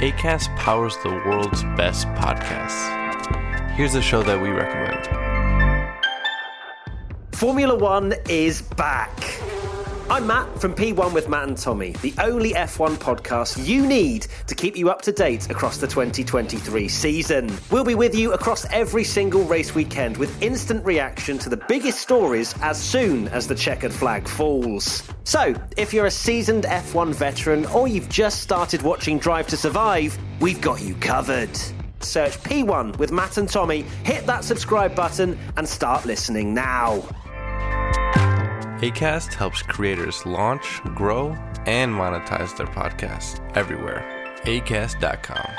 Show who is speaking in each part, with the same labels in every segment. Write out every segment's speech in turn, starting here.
Speaker 1: ACAST powers the world's best podcasts. Here's a show that we recommend.
Speaker 2: Formula One is back. I'm Matt from P1 with Matt and Tommy, the only F1 podcast you need to keep you up to date across the 2023 season. We'll be with you across every single race weekend with instant reaction to the biggest stories as soon as the checkered flag falls. So, if you're a seasoned F1 veteran or you've just started watching Drive to Survive, we've got you covered. Search P1 with Matt and Tommy, hit that subscribe button, and start listening now.
Speaker 1: ACAST helps creators launch, grow, and monetize their podcasts everywhere. ACAST.com.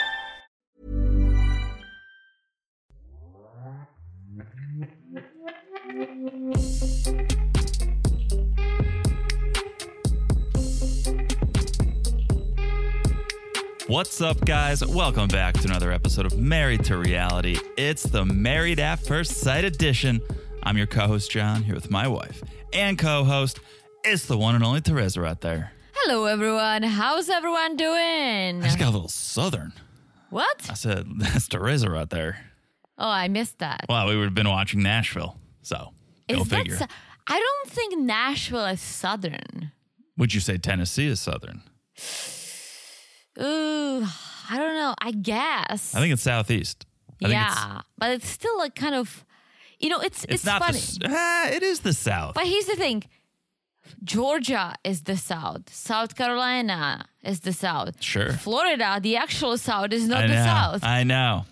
Speaker 3: What's up, guys? Welcome back to another episode of Married to Reality. It's the Married at First Sight edition. I'm your co host, John, here with my wife and co host. It's the one and only Teresa right there.
Speaker 4: Hello, everyone. How's everyone doing?
Speaker 3: I just got a little southern.
Speaker 4: What?
Speaker 3: I said, that's Teresa right there.
Speaker 4: Oh, I missed that.
Speaker 3: Well, we would have been watching Nashville. So, go
Speaker 4: Is that
Speaker 3: figure.
Speaker 4: I don't think Nashville is southern.
Speaker 3: Would you say Tennessee is southern?
Speaker 4: Ooh, I don't know. I guess.
Speaker 3: I think it's southeast. I think it's-
Speaker 4: yeah, but it's still like kind of, you know, it's it's,
Speaker 3: it's, not
Speaker 4: funny.
Speaker 3: the. Ah, it is the South.
Speaker 4: but here's the thing: Georgia is the South. South Carolina is the South.
Speaker 3: Sure.
Speaker 4: Florida, the actual South, is not the. South.
Speaker 3: I know.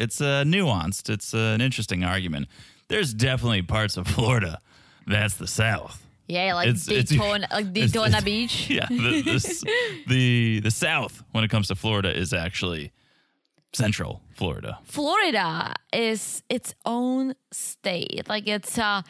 Speaker 3: It's uh, nuanced. It's uh, an interesting argument. There's definitely parts of Florida that's the South.
Speaker 4: yeah, like
Speaker 3: It's- it's-
Speaker 4: Daytona, like
Speaker 3: it's-
Speaker 4: Daytona
Speaker 3: it's-
Speaker 4: Beach.
Speaker 3: Yeah, the, the, the the South when it comes to Florida is actually Central Florida.
Speaker 4: Florida is its own state. Like it's uh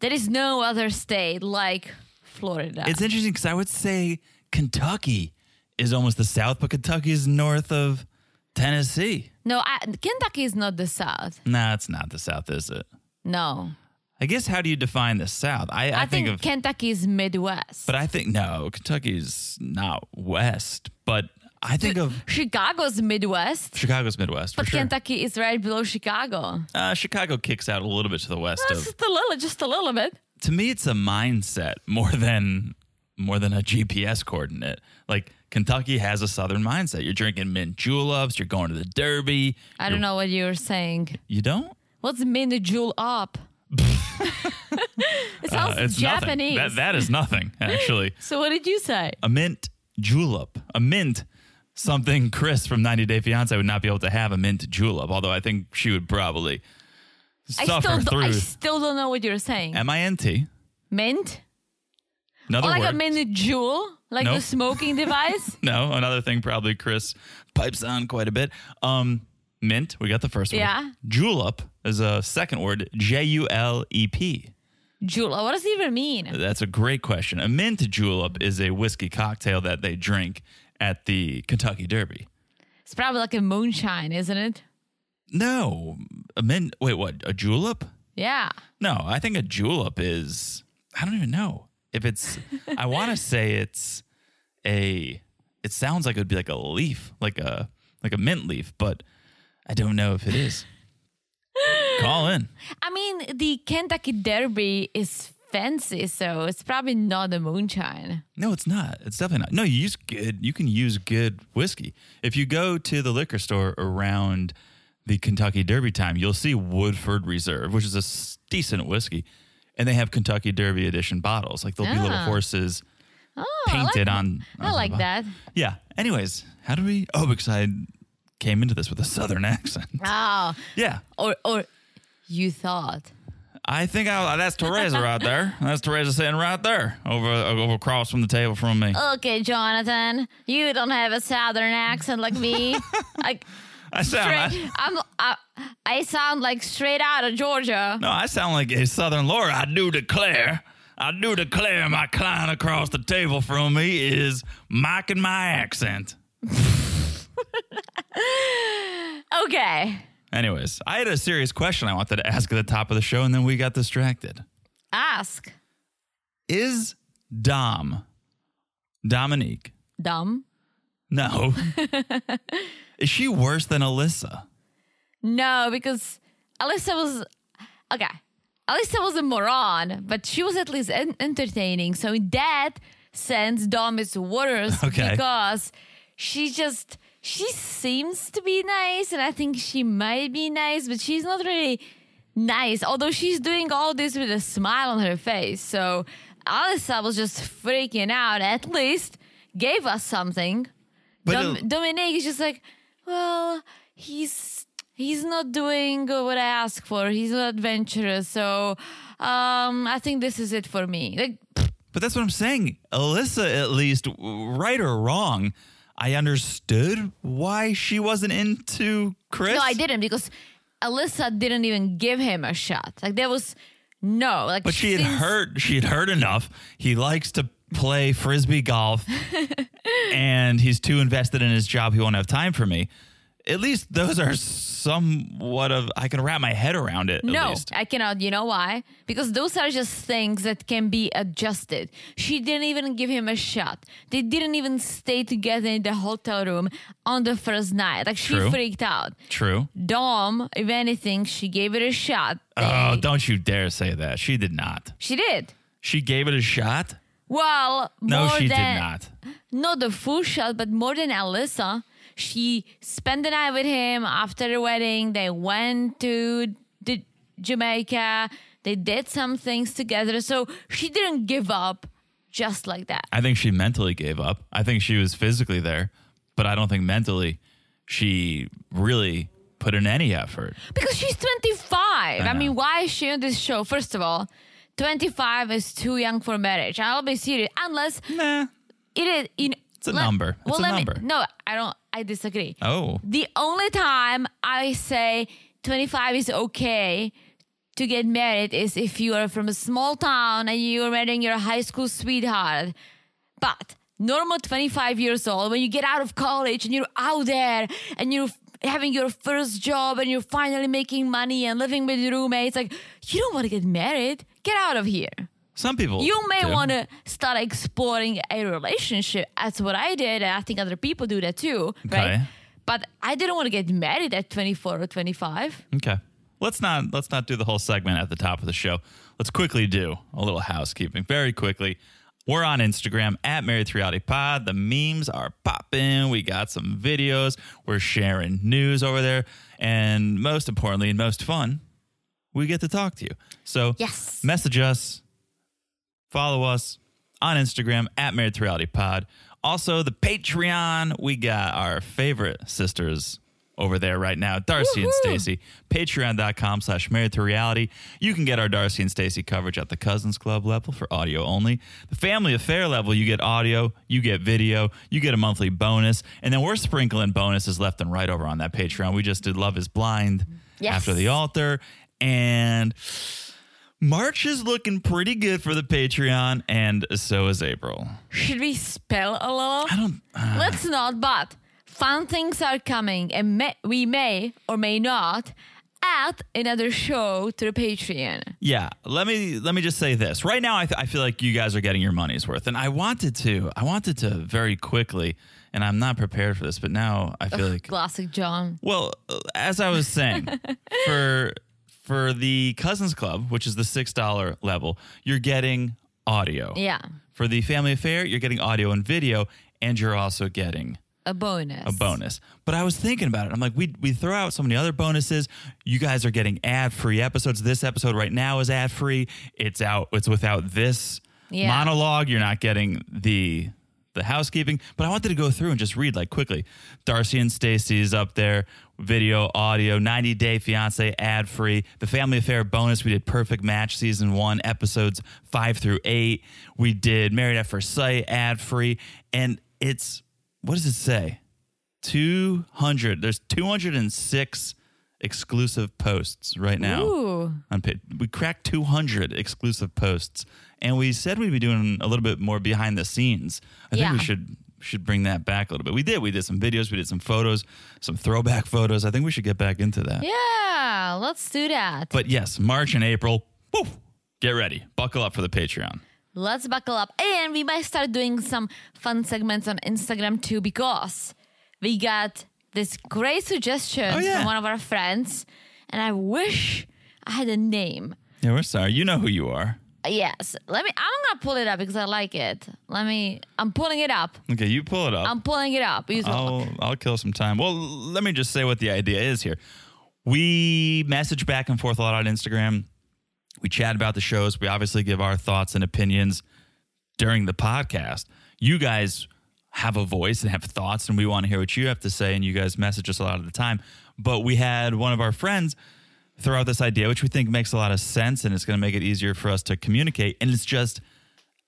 Speaker 4: there is no other state like Florida.
Speaker 3: It's interesting because I would say Kentucky is almost the South, but Kentucky is north of Tennessee.
Speaker 4: no, I, Kentucky is not the South.
Speaker 3: Nah, it's not the South, is it?
Speaker 4: No.
Speaker 3: I guess how do you define the South? I, I,
Speaker 4: I, think,
Speaker 3: of
Speaker 4: Kentucky is Midwest.
Speaker 3: But I think no, Kentucky's not west, but I think of
Speaker 4: Chicago's Midwest,
Speaker 3: Chicago's Midwest for
Speaker 4: but
Speaker 3: sure.
Speaker 4: Kentucky is right below Chicago.
Speaker 3: Uh, Chicago kicks out a little bit to the west of.
Speaker 4: Just a little, just a little bit.
Speaker 3: To me, it's a mindset more than more than a GPS coordinate. Like Kentucky has a southern mindset. You're drinking mint juleps. You're going to the Derby.
Speaker 4: I don't know what you're saying.
Speaker 3: You don't?
Speaker 4: What's mini jewel up? it sounds
Speaker 3: Uh, it's
Speaker 4: Japanese.
Speaker 3: That that is nothing actually.
Speaker 4: so what did you say?
Speaker 3: a mint julep. A mint. Something Chris from 90 Day Fiance would not be able to have a mint julep, although I think she would probably
Speaker 4: I
Speaker 3: suffer
Speaker 4: still, do,
Speaker 3: through
Speaker 4: I still don't know what you're saying.
Speaker 3: M I N T.
Speaker 4: Mint?
Speaker 3: Another
Speaker 4: Or like
Speaker 3: word.
Speaker 4: a mint jewel, like
Speaker 3: Nope.
Speaker 4: the smoking device.
Speaker 3: no, another thing probably Chris pipes on quite a bit. Um, mint, we got the first
Speaker 4: Yeah.
Speaker 3: one. Julep is a second word, J U L E P.
Speaker 4: Julep. What does it even mean?
Speaker 3: That's a great question. A mint julep is a whiskey cocktail that they drink at the Kentucky Derby.
Speaker 4: It's probably like a moonshine, isn't it?
Speaker 3: No, a mint. Wait, what? A julep?
Speaker 4: Yeah.
Speaker 3: No, I think a julep is. I don't even know if it's. I want to say it's a. It sounds like it would be like a leaf, like a like a mint leaf, but I don't know if it is. Call in.
Speaker 4: I mean, the Kentucky Derby is fancy, so it's probably not a moonshine.
Speaker 3: No, it's not. It's definitely not. No, you use good. You can use good whiskey. If you go to the liquor store around the Kentucky Derby time, you'll see Woodford Reserve, which is a s- decent whiskey, and they have Kentucky Derby edition bottles. Like there'll be little
Speaker 4: Ah.
Speaker 3: horses
Speaker 4: Oh,
Speaker 3: painted
Speaker 4: I like,
Speaker 3: on.
Speaker 4: I
Speaker 3: on
Speaker 4: like
Speaker 3: the-
Speaker 4: that.
Speaker 3: Yeah. Anyways, how do we? Oh, because I came into this with a southern accent.
Speaker 4: Oh,
Speaker 3: Yeah.
Speaker 4: or or you thought.
Speaker 3: I think I, that's Teresa right there. That's Teresa sitting right there, over over across from the table from me.
Speaker 4: Okay, Jonathan, you don't have a southern accent like me. like
Speaker 3: I sound.
Speaker 4: straight,
Speaker 3: I,
Speaker 4: I'm, I, I sound like straight out of Georgia.
Speaker 3: no, I sound like a Southern Laura. I do declare. I do declare my client across the table from me is mocking my accent.
Speaker 4: Okay,
Speaker 3: Anyways, I had a serious question I wanted to ask at the top of the show, and then we got distracted.
Speaker 4: ask.
Speaker 3: Is Dom, Dominique,
Speaker 4: Dumb.
Speaker 3: No. Is she worse than Alyssa?
Speaker 4: No, because Alyssa was okay. Alyssa was a moron, but she was at least en- entertaining. So in that sense, Dom is worse
Speaker 3: Okay.
Speaker 4: because she just she seems to be nice, and I think she might be nice, but she's not really nice. Although she's doing all this with a smile on her face. So Alyssa was just freaking out. At least gave us something.
Speaker 3: But
Speaker 4: Dom-
Speaker 3: it-
Speaker 4: Dominique is just like, well, he's he's not doing what I asked for. He's not adventurous, so um, I think this is it for me. Like,
Speaker 3: But that's what I'm saying. Alyssa, at least, right or wrong, I understood why she wasn't into Chris.
Speaker 4: no, I didn't because Alyssa didn't even give him a shot. Like there was no like.
Speaker 3: But she had
Speaker 4: since-
Speaker 3: heard she had heard enough. He likes to play frisbee golf, and he's too invested in his job. He won't have time for me. At least those are somewhat of I can wrap my head around it. At
Speaker 4: No. I cannot. You know why? Because those are just things that can be adjusted. She didn't even give him a shot. They didn't even stay together in the hotel room on the first night. Like she
Speaker 3: True.
Speaker 4: freaked out.
Speaker 3: True.
Speaker 4: Dom, if anything, she gave it a shot.
Speaker 3: Oh,
Speaker 4: They-
Speaker 3: don't you dare say that. She did not.
Speaker 4: She did.
Speaker 3: She gave it a shot.
Speaker 4: Well,
Speaker 3: No,
Speaker 4: more
Speaker 3: she
Speaker 4: than,
Speaker 3: did not.
Speaker 4: Not the full shot, but more than Alyssa. She spent the night with him after the wedding. They went to the Jamaica. They did some things together. So she didn't give up just like that.
Speaker 3: I think she mentally gave up. I think she was physically there, but I don't think mentally she really put in any effort.
Speaker 4: Because she's 25. I,
Speaker 3: know.
Speaker 4: mean, why is she on this show? First of all, 25 is too young for marriage. I'll be serious. Unless
Speaker 3: Nah.
Speaker 4: it is. You know,
Speaker 3: It's a number. It's
Speaker 4: well,
Speaker 3: a
Speaker 4: let
Speaker 3: number.
Speaker 4: Me, no, I don't. I disagree.
Speaker 3: Oh.
Speaker 4: The only time I say 25 is okay to get married is if you are from a small town and you're marrying your high school sweetheart. But normal 25 years old, when you get out of college and you're out there and you're having your first job and you're finally making money and living with your roommates, like you don't want to get married. Get out of here.
Speaker 3: Some people
Speaker 4: You may want to start exploring a relationship. That's what I did. And I think other people do that too,
Speaker 3: Okay.
Speaker 4: right? But I didn't want to get married at 24 or 25.
Speaker 3: Okay. Let's not let's not do the whole segment at the top of the show. Let's quickly do a little housekeeping. Very quickly. We're on Instagram at Married to Reality Pod. The memes are popping. We got some videos. We're sharing news over there. And most importantly and most fun, we get to talk to you. So
Speaker 4: Yes.
Speaker 3: message us, follow us on Instagram at Married to Reality Pod. Also, the Patreon. We got our favorite sisters over there right now, Darcy and
Speaker 4: Woohoo.
Speaker 3: Stacy. Patreon.com slash married to reality. You can get our Darcy and Stacy coverage at the Cousins Club level for audio only. The Family Affair level, you get audio, you get video, you get a monthly bonus, and then we're sprinkling bonuses left and right over on that Patreon. We just did Love is Blind
Speaker 4: Yes.
Speaker 3: after the altar. And March is looking pretty good for the Patreon, and so is April.
Speaker 4: Should we spell a little?
Speaker 3: I don't. uh,
Speaker 4: Let's not, but fun things are coming, and may, we may or may not add another show to the Patreon.
Speaker 3: yeah, let me let me just say this. Right now, I, th- I feel like you guys are getting your money's worth, and I wanted to. I wanted to very quickly, and I'm not prepared for this, but now I feel like
Speaker 4: Classic John.
Speaker 3: Well, as I was saying, for for the Cousins Club, which is the six dollar level, you're getting audio.
Speaker 4: Yeah,
Speaker 3: For the Family Affair, you're getting audio and video, and you're also getting
Speaker 4: a bonus.
Speaker 3: a bonus. But I was thinking about it. I'm like, we we throw out so many other bonuses. You guys are getting ad free episodes. This episode right now is ad free. It's out. It's without this
Speaker 4: Yeah.
Speaker 3: monologue. You're not getting the the housekeeping. But I wanted to go through and just read like quickly. Darcy and Stacy's up there. Video, audio, 90 Day Fiance, ad free. The Family Affair bonus. We did Perfect Match season one, episodes five through eight. We did Married at First Sight, ad free. And it's, what does it say? 200. There's 206 exclusive posts right now.
Speaker 4: Ooh.
Speaker 3: On we cracked 200 exclusive posts, and we said we'd be doing a little bit more behind the scenes. I think we should should bring that back a little bit. We did. We did some videos. We did some photos, some throwback photos. I think we should get back into that.
Speaker 4: Yeah, let's do that.
Speaker 3: But yes, March and April. Woo, get ready. Buckle up for the Patreon.
Speaker 4: let's buckle up. And we might start doing some fun segments on Instagram too because we got this great suggestion
Speaker 3: Oh, yeah.
Speaker 4: from one of our friends. And I wish I had a name.
Speaker 3: Yeah, we're sorry. You know who you are.
Speaker 4: Yes. Let me I'm gonna pull it up because I like it. Let me I'm pulling it up.
Speaker 3: Okay, you pull it up.
Speaker 4: I'm pulling it up. You
Speaker 3: I'll I'll kill some time. Well, let me just say what the idea is here. We message back and forth a lot on Instagram. We chat about the shows. We obviously give our thoughts and opinions during the podcast. You guys have a voice and have thoughts, and we want to hear what you have to say. And you guys message us a lot of the time. But we had one of our friends throw out this idea, which we think makes a lot of sense, and it's going to make it easier for us to communicate. And it's just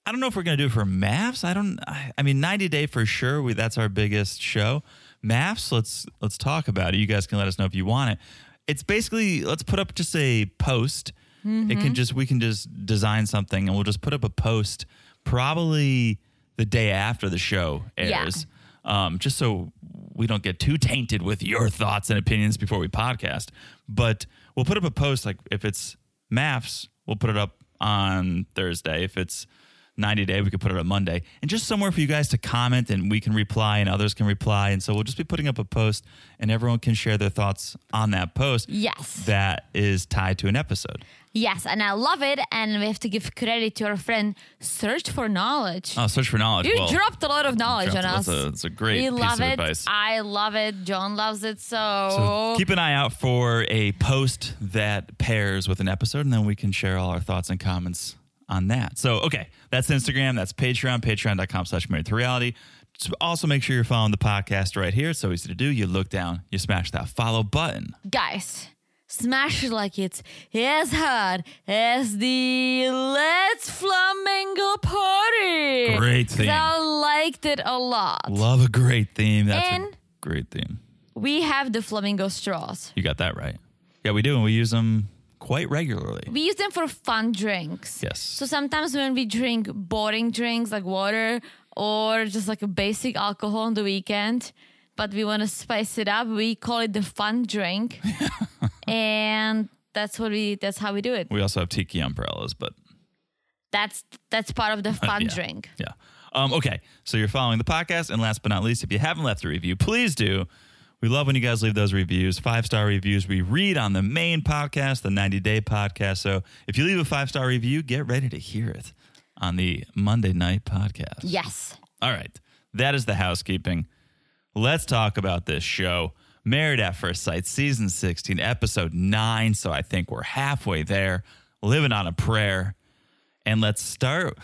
Speaker 3: I don't know if we're gonna do it for maps. I don't. I, I mean, 90 day for sure. We that's our biggest show. Maps. Let's let's talk about it. You guys can let us know if you want it. It's basically let's put up just a post. It can just we can just design something and we'll just put up a post probably the day after the show
Speaker 4: Yeah.
Speaker 3: airs. Um, just so we don't get too tainted with your thoughts and opinions before we podcast. But we'll put up a post like if it's maps, we'll put it up on Thursday. If it's 90 day, we could put it up Monday. And just somewhere for you guys to comment and we can reply and others can reply. And so we'll just be putting up a post and everyone can share their thoughts on that post.
Speaker 4: Yes.
Speaker 3: That is tied to an episode.
Speaker 4: Yes, and I love it. And we have to give credit to our friend Search for Knowledge.
Speaker 3: Oh, search for knowledge.
Speaker 4: you
Speaker 3: well,
Speaker 4: dropped a lot of knowledge on us.
Speaker 3: that's a- that's a great
Speaker 4: We
Speaker 3: piece
Speaker 4: love
Speaker 3: of
Speaker 4: it.
Speaker 3: advice.
Speaker 4: I love it. John loves it. So,
Speaker 3: So keep an eye out for a post that pairs with an episode, and then we can share all our thoughts and comments on that. So, okay, that's Instagram, that's Patreon, patreon.com slash married to reality. Just also make sure you're following the podcast right here. It's so easy to do. You look down, you smash that follow button.
Speaker 4: guys, smash it like it's as hard as the Let's Flamingo Party.
Speaker 3: Great theme.
Speaker 4: I liked it a lot.
Speaker 3: Love a great theme. That's a great theme.
Speaker 4: We have the flamingo straws.
Speaker 3: You got that right. Yeah, we do, and we use them quite regularly.
Speaker 4: We use them for fun drinks.
Speaker 3: Yes.
Speaker 4: So sometimes when we drink boring drinks like water or just like a basic alcohol on the weekend, but we want to spice it up, we call it the fun drink. and that's what we that's how we do it.
Speaker 3: We also have tiki umbrellas, but
Speaker 4: That's that's part of the fun
Speaker 3: yeah.
Speaker 4: drink.
Speaker 3: Yeah. Um, okay. So you're following the podcast. And last but not least, if you haven't left a review, please do. We love when you guys leave those reviews, five star reviews. We read on the main podcast, the 90 day podcast. So if you leave a five star review, get ready to hear it on the Monday night podcast.
Speaker 4: Yes.
Speaker 3: All right. That is the housekeeping. Let's talk about this show. Married at First Sight, season 16, episode 9. So I think we're halfway there, living on a prayer. And let's start.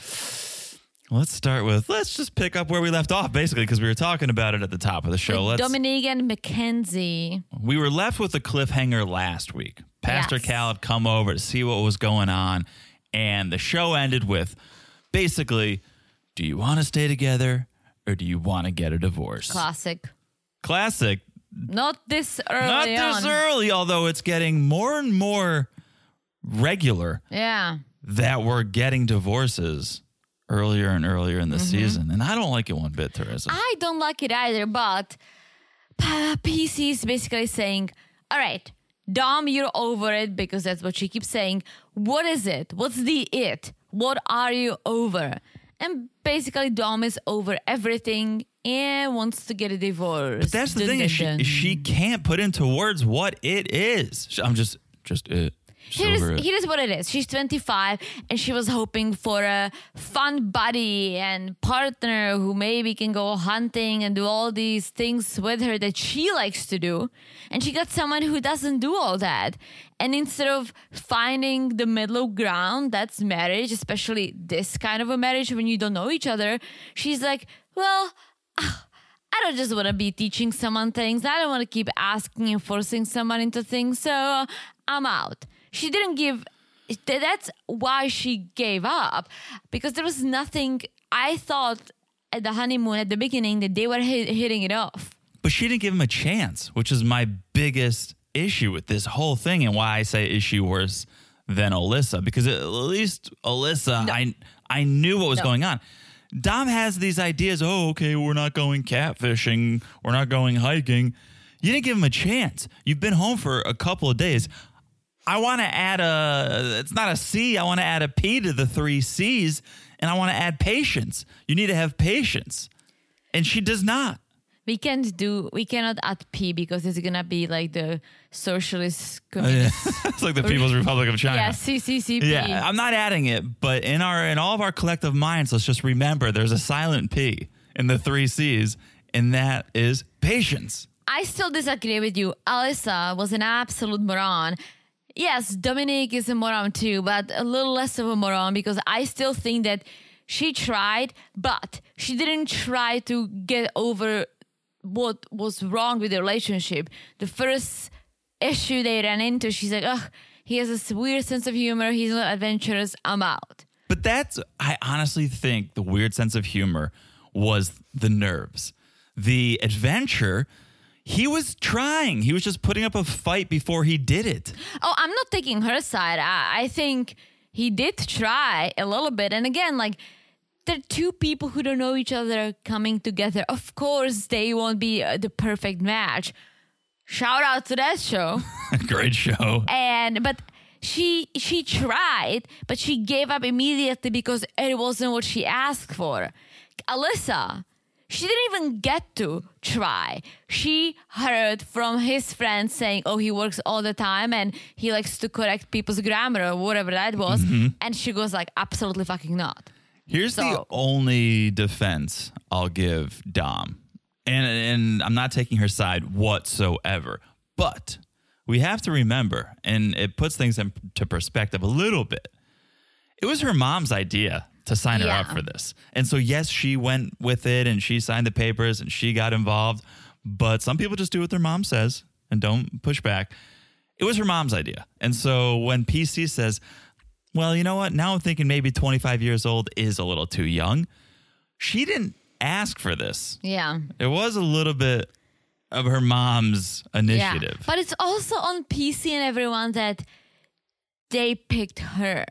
Speaker 3: Let's start with, let's just pick up where we left off, basically, because we were talking about it at the top of the show.
Speaker 4: With
Speaker 3: Let's,
Speaker 4: Dominique and Mackenzie.
Speaker 3: we were left with a cliffhanger last week. Pastor
Speaker 4: Yes.
Speaker 3: Cal had come over to see what was going on, and the show ended with basically, do you want to stay together or do you want to get a divorce?
Speaker 4: Classic.
Speaker 3: Classic.
Speaker 4: Not this early
Speaker 3: Not this
Speaker 4: on.
Speaker 3: early, although it's getting more and more regular
Speaker 4: Yeah.
Speaker 3: that we're getting divorces earlier and earlier in the
Speaker 4: Mm-hmm.
Speaker 3: season. And I don't like it one bit, Teresa.
Speaker 4: I don't like it either, but PC is basically saying, all right, Dom, you're over it because that's what she keeps saying. What is it? What's the it? What are you over? And basically, Dom is over everything and wants to get a divorce.
Speaker 3: But That's the
Speaker 4: Dun,
Speaker 3: thing
Speaker 4: dun,
Speaker 3: is she, she can't put into words what it is. I'm just, just it.
Speaker 4: Here's, here's what it is. She's 25 and she was hoping for a fun buddy and partner who maybe can go hunting and do all these things with her that she likes to do. And she got someone who doesn't do all that. And instead of finding the middle ground, that's marriage, especially this kind of a marriage when you don't know each other, she's like, well, ah, I don't just want to be teaching someone things. I don't want to keep asking and forcing someone into things. So I'm out. She didn't give. That's why she gave up because there was nothing. I thought at the honeymoon at the beginning that they were hit, hitting it off.
Speaker 3: But she didn't give him a chance, which is my biggest issue with this whole thing and why I say is she worse than Alyssa because at least Alyssa, I I knew what was
Speaker 4: No.
Speaker 3: going on. Dom has these ideas. Oh, okay, we're not going catfishing. We're not going hiking. You didn't give him a chance. You've been home for a couple of days. I want to add a. It's not a C. I want to add a P to the three C's, and I want to add patience. You need to have patience. And she does not.
Speaker 4: We can't do. We cannot add P because it's gonna be like the socialist.
Speaker 3: Oh,
Speaker 4: Communist.
Speaker 3: it's like the People's Republic of China.
Speaker 4: yeah, CCCP.
Speaker 3: Yeah, I'm not adding it, but in our in all of our collective minds, let's just remember there's a silent P in the three C's, and that is patience.
Speaker 4: I still disagree with you. Alyssa was an absolute moron. Yes, Dominique is a moron too, but a little less of a moron because I still think that she tried, but she didn't try to get over what was wrong with the relationship. The first issue they ran into, she's like, ugh, he has this weird sense of humor. He's not adventurous. I'm out.
Speaker 3: But that's I honestly think the weird sense of humor was the nerves. The adventure, he was trying. He was just putting up a fight before he did it.
Speaker 4: Oh, I'm not taking her side. I, I think he did try a little bit. And again, like, there are two people who don't know each other coming together. Of course, they won't be uh, the perfect match. Shout out to that show.
Speaker 3: Great show.
Speaker 4: and but she she tried, but she gave up immediately because it wasn't what she asked for. Alyssa, she didn't even get to try. She heard from his friends saying, "Oh, he works all the time and he likes to correct people's grammar or whatever that was," mm-hmm. and she goes like, "Absolutely fucking not."
Speaker 3: Here's the only defense I'll give Dom. And and I'm not taking her side whatsoever. But we have to remember, and it puts things into perspective a little bit. It was her mom's idea to sign her up for this. And so yes, she went with it and she signed the papers and she got involved. But some people just do what their mom says and don't push back. It was her mom's idea. And so when PC says, well, you know what? Now I'm thinking maybe 25 years old is a little too young. She didn't ask for this.
Speaker 4: Yeah.
Speaker 3: It was a little bit of her mom's initiative.
Speaker 4: Yeah. But it's also on PC and everyone that they picked her.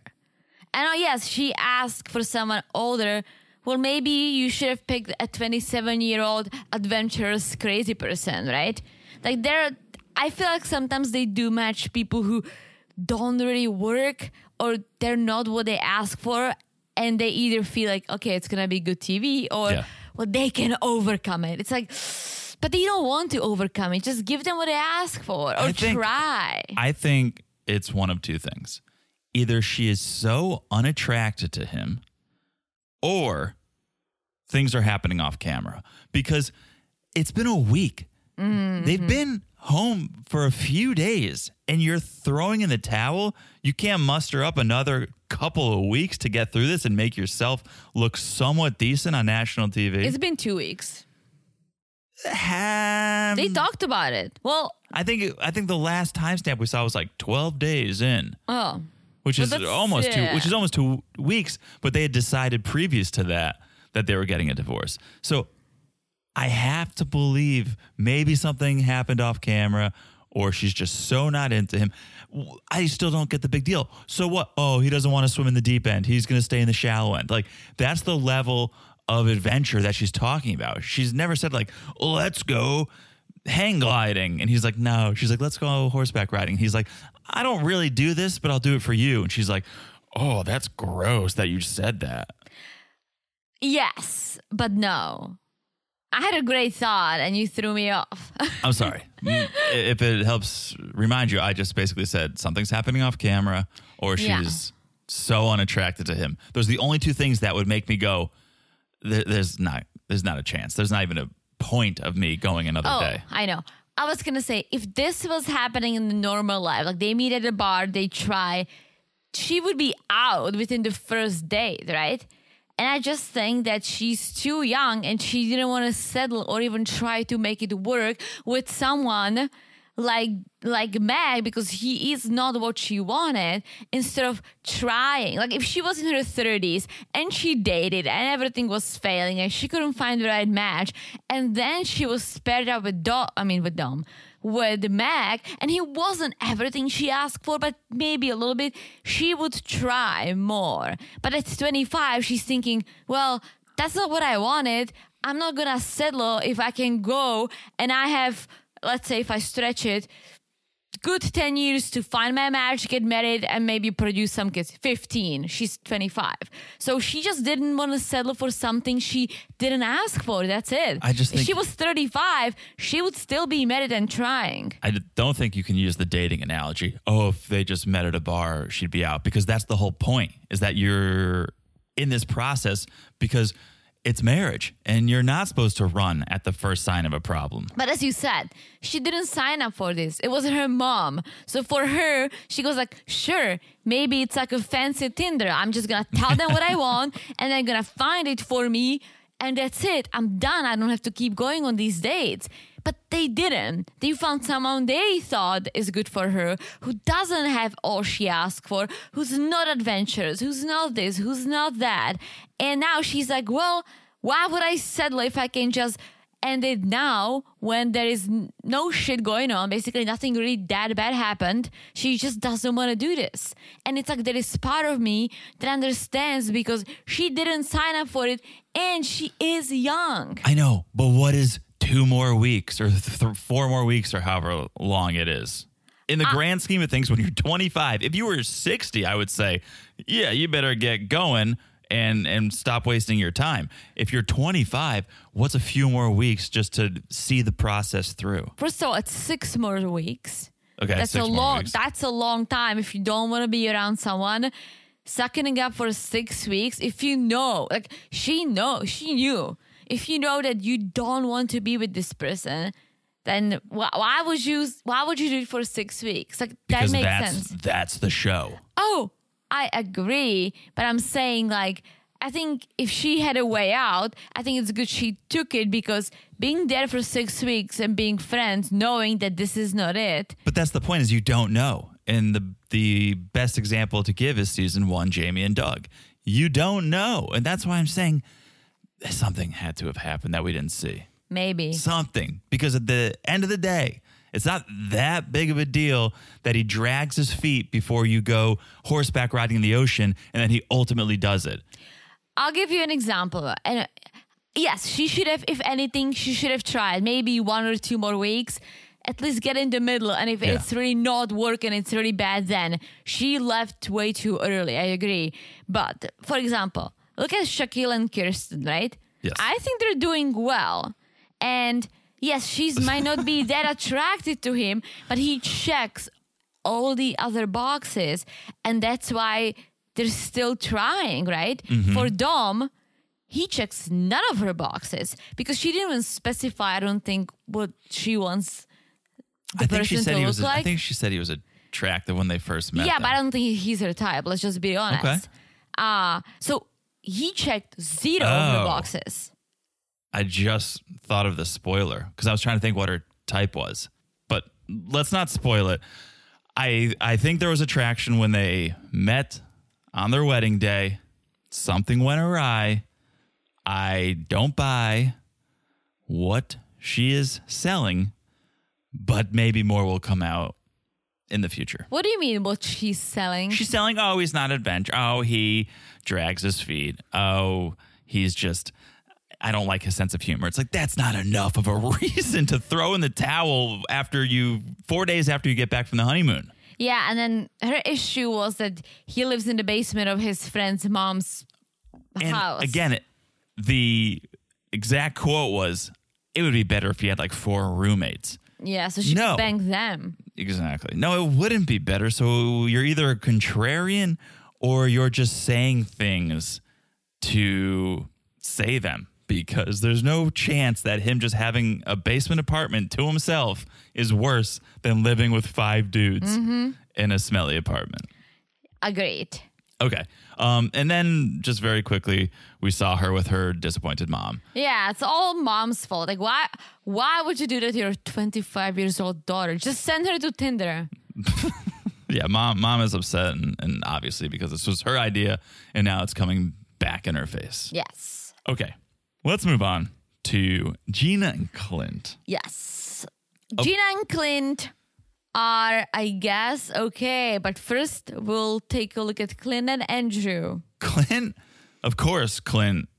Speaker 4: And oh, yes, she asked for someone older. Well, maybe you should have picked a 27 year old adventurous crazy person, right? Like, there, I feel like sometimes they do match people who don't really work or they're not what they ask for. And they either feel like, okay, it's going to be good TV or,
Speaker 3: Yeah.
Speaker 4: well, they can overcome it. It's like, but they don't want to overcome it. Just give them what they ask for or
Speaker 3: I think-
Speaker 4: try.
Speaker 3: I think it's one of two things. Either she is so unattracted to him or things are happening off camera because it's been a week.
Speaker 4: Mm-hmm.
Speaker 3: They've been home for a few days and you're throwing in the towel. You can't muster up another couple of weeks to get through this and make yourself look somewhat decent on national TV.
Speaker 4: it's been two weeks.
Speaker 3: Um,
Speaker 4: They talked about it. Well,
Speaker 3: I think I think the last timestamp we saw was like 12 days in.
Speaker 4: oh,
Speaker 3: which is almost two, which is almost two weeks. But they had decided previous to that that they were getting a divorce. So I have to believe maybe something happened off camera, or she's just so not into him. I still don't get the big deal. So what? Oh, he doesn't want to swim in the deep end. He's going to stay in the shallow end. Like that's the level of adventure that she's talking about. She's never said like, "Let's go." Hang gliding. And he's like no. She's like let's go horseback riding. He's like i don't really do this but i'll do it for you. And she's like oh that's gross that you said that.
Speaker 4: Yes, but no. I had a great thought and you threw me off.
Speaker 3: i'm sorry. If it helps remind you i just basically said something's happening off camera or she's
Speaker 4: Yeah.
Speaker 3: so unattracted to him. Those are the only two things that would make me go there's not there's not a chance. There's not even a point of me going another
Speaker 4: oh,
Speaker 3: day
Speaker 4: I know. I was gonna say if this was happening in the normal life, like they meet at a bar, they try, she would be out within the first date, right? And I just think that she's too young and she didn't want to settle or even try to make it work with someone like like Meg because he is not what she wanted instead of trying. Like if she was in her 30s and she dated and everything was failing and she couldn't find the right match and then she was paired up with Dom, I mean with Dom, with Meg and he wasn't everything she asked for but maybe a little bit, she would try more. But at 25 she's thinking, well, that's not what I wanted. I'm not gonna settle if I can go and I have let's say if I stretch it, good 10 years to find my match, get married, and maybe produce some kids. 15. She's 25. So she just didn't want to settle for something she didn't ask for. That's it.
Speaker 3: I just
Speaker 4: if she was 35, she would still be married and trying.
Speaker 3: I don't think you can use the dating analogy. Oh, if they just met at a bar, she'd be out because that's the whole point is that you're in this process because it's marriage and you're not supposed to run at the first sign of a problem.
Speaker 4: But as you said, she didn't sign up for this. It was her mom. So for her, she goes like, sure, maybe it's like a fancy Tinder. I'm just gonna tell them what I want and they're gonna find it for me. And that's it. I'm done. I don't have to keep going on these dates. But they didn't. They found someone they thought is good for her, who doesn't have all she asked for, who's not adventurous, who's not this, who's not that. And now she's like, well, why would I settle if I can just end it now when there is no shit going on? Basically, nothing really that bad happened. She just doesn't want to do this. And it's like there is part of me that understands because she didn't sign up for it and she is young.
Speaker 3: I know, but what is two more weeks or th- four more weeks or however long it is? In the uh, grand scheme of things, when you're 25, if you were 60, I would say, yeah, you better get going and and stop wasting your time. If you're 25, what's a few more weeks just to see the process through?
Speaker 4: First of all, it's six more weeks.
Speaker 3: Okay,
Speaker 4: that's a long.
Speaker 3: weeks.
Speaker 4: That's a long time if you don't want to be around someone. Sucking up for six weeks, if you know, like she know, she knew. If you know that you don't want to be with this person, then why, why would you? Why would you do it for six weeks? Like that makes
Speaker 3: that's
Speaker 4: sense.
Speaker 3: that's the show.
Speaker 4: Oh, I agree, but I'm saying like I think if she had a way out, I think it's good she took it because being there for six weeks and being friends, knowing that this is not it.
Speaker 3: But that's the point is you don't know. And the the best example to give is season one, Jamie and Doug. You don't know. And that's why I'm saying something had to have happened that we didn't see.
Speaker 4: Maybe.
Speaker 3: Something. Because at the end of the day, it's not that big of a deal that he drags his feet before you go horseback riding in the ocean and then he ultimately does it.
Speaker 4: I'll give you an example. And uh, yes, she should have, if anything, she should have tried maybe one or two more weeks. At least get in the middle. And if
Speaker 3: Yeah.
Speaker 4: it's really not working, it's really bad, then she left way too early. I agree. But for example, look at Shaquille and Kirsten, right?
Speaker 3: Yes.
Speaker 4: I think they're doing well. And yes, she's might not be that attracted to him, but he checks all the other boxes. And that's why they're still trying, right? For Dom, he checks none of her boxes because she didn't even specify, I don't think, what she wants the
Speaker 3: I think she said
Speaker 4: to
Speaker 3: he was
Speaker 4: like.
Speaker 3: I think she said he was attractive when they first met.
Speaker 4: yeah,
Speaker 3: them.
Speaker 4: but I don't think he's her type. Let's just be honest.
Speaker 3: Okay.
Speaker 4: Uh, so he checked zero of her
Speaker 3: Oh.
Speaker 4: boxes.
Speaker 3: I just thought of the spoiler because I was trying to think what her type was. But let's not spoil it. I I think there was attraction when they met on their wedding day. Something went awry. I don't buy what she is selling, but maybe more will come out in the future.
Speaker 4: What do you mean what she's selling?
Speaker 3: She's selling, oh, he's not adventure. Oh, he drags his feet. Oh, he's just, I don't like his sense of humor. It's like, that's not enough of a reason to throw in the towel after you, four days after you get back from the honeymoon.
Speaker 4: yeah, and then her issue was that he lives in the basement of his friend's mom's
Speaker 3: And
Speaker 4: house.
Speaker 3: again, it, the exact quote was, it would be better if he had like four roommates.
Speaker 4: Yeah, so she
Speaker 3: No.
Speaker 4: could bang them.
Speaker 3: Exactly. No, it wouldn't be better. So you're either a contrarian or you're just saying things to say them because there's no chance that him just having a basement apartment to himself is worse than living with five dudes in a smelly apartment.
Speaker 4: Agreed.
Speaker 3: Okay. Um, and then just very quickly, we saw her with her disappointed mom.
Speaker 4: Yeah, it's all mom's fault. Like, why? Why would you do that to your 25 years old daughter? Just send her to Tinder.
Speaker 3: Yeah, mom, mom is upset, and, and obviously because this was her idea, and now it's coming back in her face.
Speaker 4: Yes.
Speaker 3: Okay, let's move on to Gina and Clint.
Speaker 4: Yes. Gina and Clint are, I guess, okay. But first, we'll take a look at Clint and Andrew.
Speaker 3: Clint, of course, Clint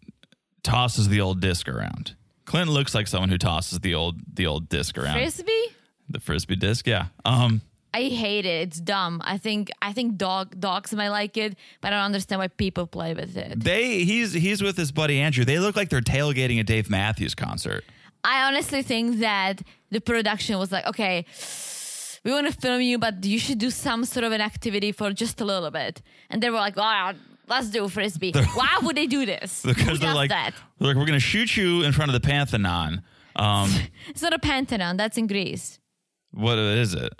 Speaker 3: tosses the old disc around. Clint looks like someone who tosses the old the old disc around.
Speaker 4: Frisbee?
Speaker 3: the frisbee disc, yeah. Um,
Speaker 4: I hate it. It's dumb. I think I think dog dogs might like it, but I don't understand why people play with it.
Speaker 3: They he's he's with his buddy Andrew. They look like they're tailgating a Dave Matthews concert.
Speaker 4: I honestly think that the production was like, okay, we want to film you, but you should do some sort of an activity for just a little bit. And they were like, oh, let's do frisbee. Why would they do this?
Speaker 3: Because they're like,
Speaker 4: that?
Speaker 3: they're like, we're gonna shoot you in front of the Pantheon. Um,
Speaker 4: It's not a Pantheon. That's in Greece.
Speaker 3: what is it?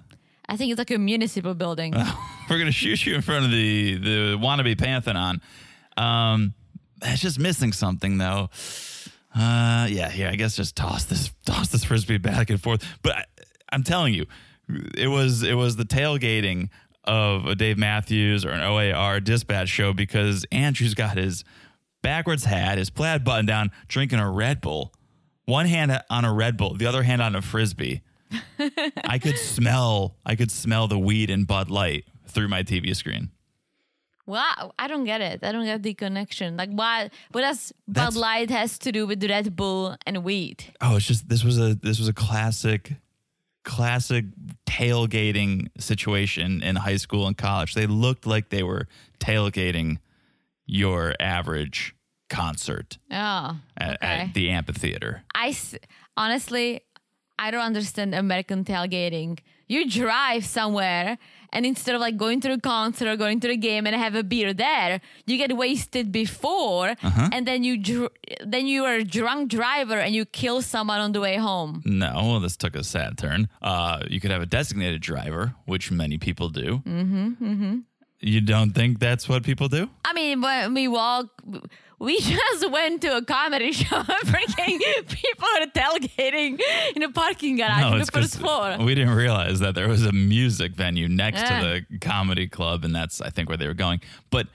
Speaker 4: I think it's like a municipal building.
Speaker 3: we're gonna shoot you in front of the the wannabe Pantheon. Um, just missing something though. Uh, yeah, here I guess just toss this toss this frisbee back and forth. But I, I'm telling you, it was it was the tailgating of a Dave Matthews or an OAR dispatch show because Andrew's got his backwards hat, his plaid button down, drinking a Red Bull. One hand on a Red Bull, the other hand on a frisbee. I could smell I could smell the weed in Bud Light through my TV screen.
Speaker 4: Wow, I don't get it. I don't get the connection. Like, why? What does
Speaker 3: That's-
Speaker 4: Bud Light has to do with Red Bull and weed?
Speaker 3: Oh, it's just this was a this was a classic classic tailgating situation in high school and college. They looked like they were tailgating your average concert
Speaker 4: Oh,
Speaker 3: at,
Speaker 4: okay.
Speaker 3: at the amphitheater.
Speaker 4: I honestly, I don't understand American tailgating. You drive somewhere, and instead of like going to the concert or going to the game and have a beer there, you get wasted before,
Speaker 3: Uh-huh.
Speaker 4: and then you dr- then you are a drunk driver and you kill someone on the way home.
Speaker 3: No, this took a sad turn. Uh, you could have a designated driver, which many people do. Mm-hmm, mm-hmm. You don't think that's what people do?
Speaker 4: I mean, when we walk, we just went to a comedy show. Freaking people are tailgating in a parking garage on the first floor.
Speaker 3: We didn't realize that there was a music venue next
Speaker 4: Yeah.
Speaker 3: to the comedy club, and that's I think where they were going. But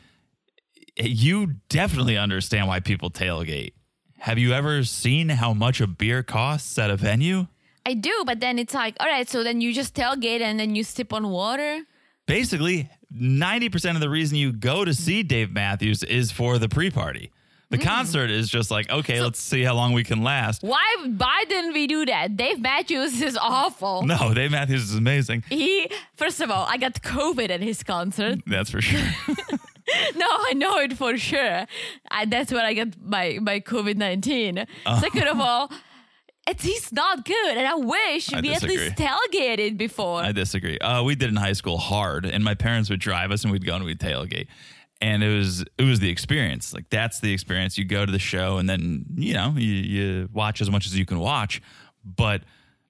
Speaker 3: you definitely understand why people tailgate. Have you ever seen how much a beer costs at a venue?
Speaker 4: I do, but then it's like, all right, so then you just tailgate and then you sip on water.
Speaker 3: Basically, 90% of the reason you go to see Dave Matthews is for the pre party. The
Speaker 4: Mm.
Speaker 3: concert is just like, okay, let's see how long we can last.
Speaker 4: Why? Why didn't we do that? Dave Matthews is awful.
Speaker 3: No, Dave Matthews is amazing.
Speaker 4: He, first of all, I got COVID at his concert.
Speaker 3: That's for sure.
Speaker 4: No, I know it for sure. I, that's where I got my my COVID nineteen.
Speaker 3: Oh.
Speaker 4: Second of all, it's he's not good, and I wish
Speaker 3: I
Speaker 4: we at least tailgated before.
Speaker 3: I disagree. Uh, we did in high school hard, and my parents would drive us, and we'd go and we'd tailgate, and it was it was the experience. Like that's the experience. You go to the show, and then you know you, you watch as much as you can watch, but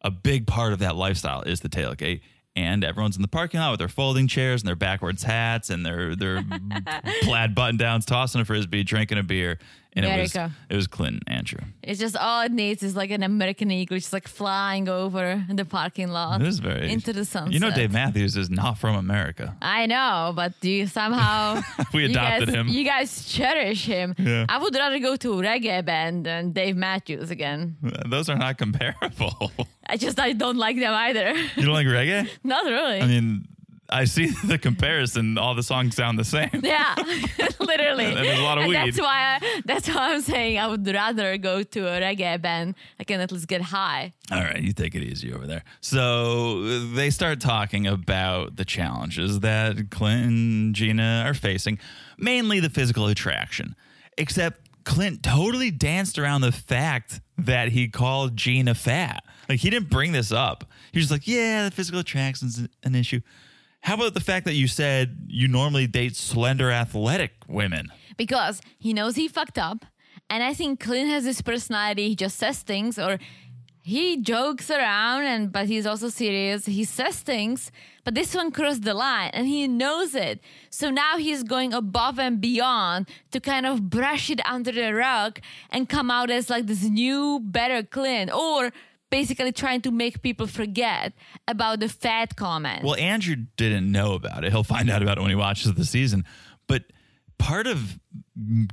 Speaker 3: a big part of that lifestyle is the tailgate. And everyone's in the parking lot with their folding chairs and their backwards hats and their their plaid button downs, tossing a frisbee, drinking a beer, and
Speaker 4: There
Speaker 3: it was it was Clint and Andrew.
Speaker 4: it's just all it needs is like an American eagle, just like flying over the parking lot
Speaker 3: It was very
Speaker 4: into the sunset.
Speaker 3: You know, Dave Matthews is not from America.
Speaker 4: I know, but do you somehow
Speaker 3: We
Speaker 4: you
Speaker 3: adopted
Speaker 4: guys,
Speaker 3: him.
Speaker 4: You guys cherish him.
Speaker 3: Yeah.
Speaker 4: I would rather go to a reggae band than Dave Matthews again.
Speaker 3: Those are not comparable.
Speaker 4: I just I don't like them either.
Speaker 3: You don't like reggae?
Speaker 4: Not really.
Speaker 3: I mean, I see the comparison. All the songs sound the same.
Speaker 4: yeah, literally.
Speaker 3: And there's a lot of
Speaker 4: And
Speaker 3: weed.
Speaker 4: That's why. I, that's why I'm saying I would rather go to a reggae band. I can at least get high.
Speaker 3: All right, you take it easy over there. So they start talking about the challenges that Clint and Gina are facing, mainly the physical attraction. Except Clint totally danced around the fact that he called Gina fat. Like he didn't bring this up. He was like, "Yeah, the physical attraction's an issue." How about the fact that you said you normally date slender, athletic women?
Speaker 4: because he knows he fucked up. And I think Clint has this personality. He just says things or he jokes around and but he's also serious. He says things, but this one crossed the line and he knows it. So now he's going above and beyond to kind of brush it under the rug and come out as like this new, better Clint or basically trying to make people forget about the fat comment.
Speaker 3: Well, Andrew didn't know about it. He'll find out about it when he watches the season. But part of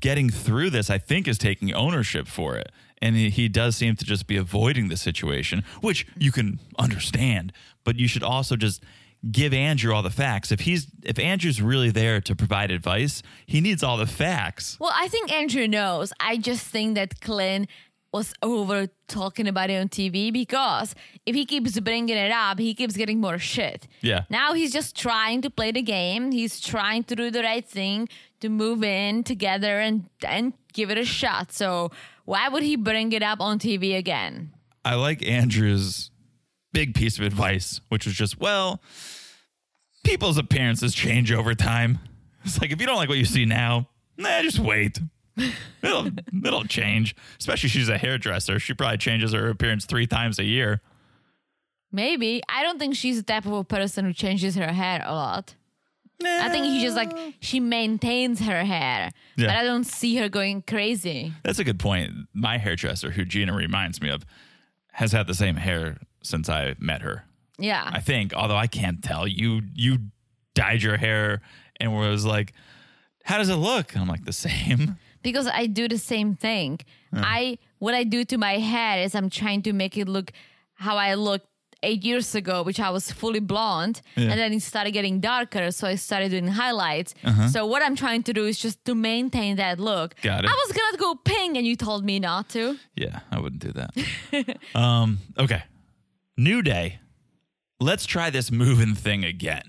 Speaker 3: getting through this, I think, is taking ownership for it. And he, does seem to just be avoiding the situation, which you can understand. But you should also just give Andrew all the facts. If he's if Andrew's really there to provide advice, he needs all the facts.
Speaker 4: Well, I think Andrew knows. I just think that Clint was over talking about it on TV because if he keeps bringing it up, he keeps getting more shit.
Speaker 3: Yeah.
Speaker 4: Now he's just trying to play the game. He's trying to do the right thing to move in together and and give it a shot. So why would he bring it up on TV again?
Speaker 3: I like Andrew's big piece of advice, which was just, well, people's appearances change over time. It's like if you don't like what you see now, nah, just wait. it'll it'll change. Especially she's a hairdresser. She probably changes her appearance three times a year.
Speaker 4: Maybe. I don't think she's the type of a person who changes her hair a lot. I think he just like she maintains her hair,
Speaker 3: Yeah.
Speaker 4: but I don't see her going crazy.
Speaker 3: That's a good point. My hairdresser, who Gina reminds me of, has had the same hair since I met her.
Speaker 4: Yeah.
Speaker 3: I think, although I can't tell. You you dyed your hair and was like, "How does it look?" And I'm like, "The same."
Speaker 4: Because I do the same thing. I what I do to my hair is I'm trying to make it look how I looked eight years ago, which I was fully blonde,
Speaker 3: Yeah.
Speaker 4: and then it started getting darker, so I started doing highlights. So what I'm trying to do is just to maintain that look.
Speaker 3: Uh-huh. Got it.
Speaker 4: I was gonna go pink, and you told me not to.
Speaker 3: Yeah, I wouldn't do that. um, okay. New day. Let's try this moving thing again.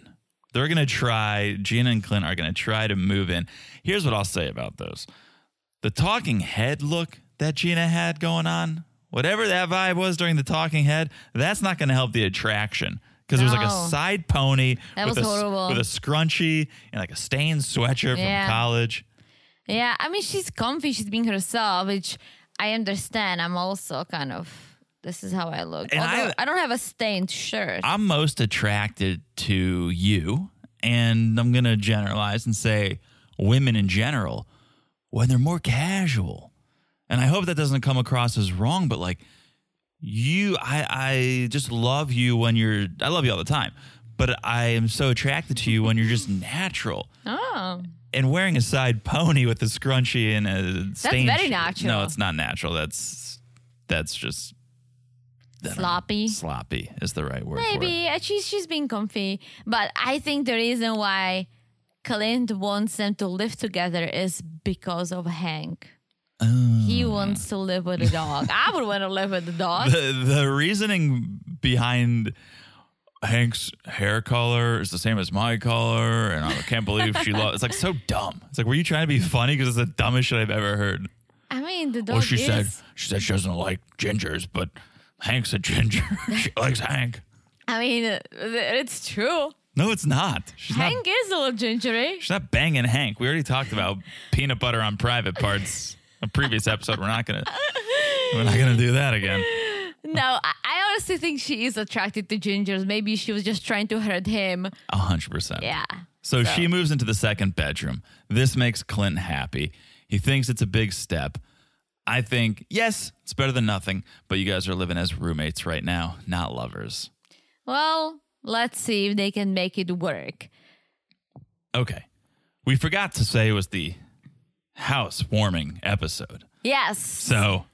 Speaker 3: They're going to try, Gina and Clint are going to try to move in. Here's what I'll say about those the talking head look that Gina had going on, whatever that vibe was during the talking head, that's not going to help the attraction. Because there's like a side pony
Speaker 4: That
Speaker 3: with,
Speaker 4: was
Speaker 3: a,
Speaker 4: horrible.
Speaker 3: with a scrunchie and like a stained sweatshirt
Speaker 4: Yeah.
Speaker 3: from college.
Speaker 4: Yeah, I mean she's comfy, she's being herself, which I understand. I'm also kind of this is how I look.
Speaker 3: And
Speaker 4: Although
Speaker 3: I-
Speaker 4: I, don't have a stained shirt.
Speaker 3: I'm most attracted to you, and I'm going to generalize and say women in general when they're more casual. And I hope that doesn't come across as wrong, but like you, I, I just love you when you're, I love you all the time, but I am so attracted to you when you're just natural.
Speaker 4: oh.
Speaker 3: And wearing a side pony with a scrunchie and a stained
Speaker 4: very natural.
Speaker 3: No, it's not natural. That's that's just
Speaker 4: Sloppy.
Speaker 3: sloppy is the right word. for it.
Speaker 4: Maybe uh, she's she's being comfy, but I think the reason why Clint wants them to live together is because of Hank. He
Speaker 3: Oh.
Speaker 4: wants to live with a dog. I would want to live with a dog.
Speaker 3: the the reasoning behind Hank's hair color is the same as my color, and I can't believe she loves. It's like so dumb. It's like, were you trying to be funny? Because it's the dumbest shit I've ever heard.
Speaker 4: I mean, the dog
Speaker 3: Well, she
Speaker 4: is.
Speaker 3: said she said she doesn't like gingers, but Hank's a ginger. she likes Hank.
Speaker 4: I mean, uh, it's true.
Speaker 3: No, it's not. She's
Speaker 4: Hank
Speaker 3: not.
Speaker 4: is a little gingery. Eh?
Speaker 3: She's not banging Hank. We already talked about peanut butter on private parts. A previous episode. We're not gonna. We're not gonna do that again.
Speaker 4: No, I, I honestly think she is attracted to gingers. Maybe she was just trying to hurt him.
Speaker 3: A hundred percent.
Speaker 4: Yeah.
Speaker 3: So, she moves into the second bedroom. This makes Clint happy. He thinks it's a big step. I think, yes, it's better than nothing, but you guys are living as roommates right now, not lovers.
Speaker 4: Well, let's see if they can make it work.
Speaker 3: Okay. We forgot to say it was the housewarming episode.
Speaker 4: Yes.
Speaker 3: So,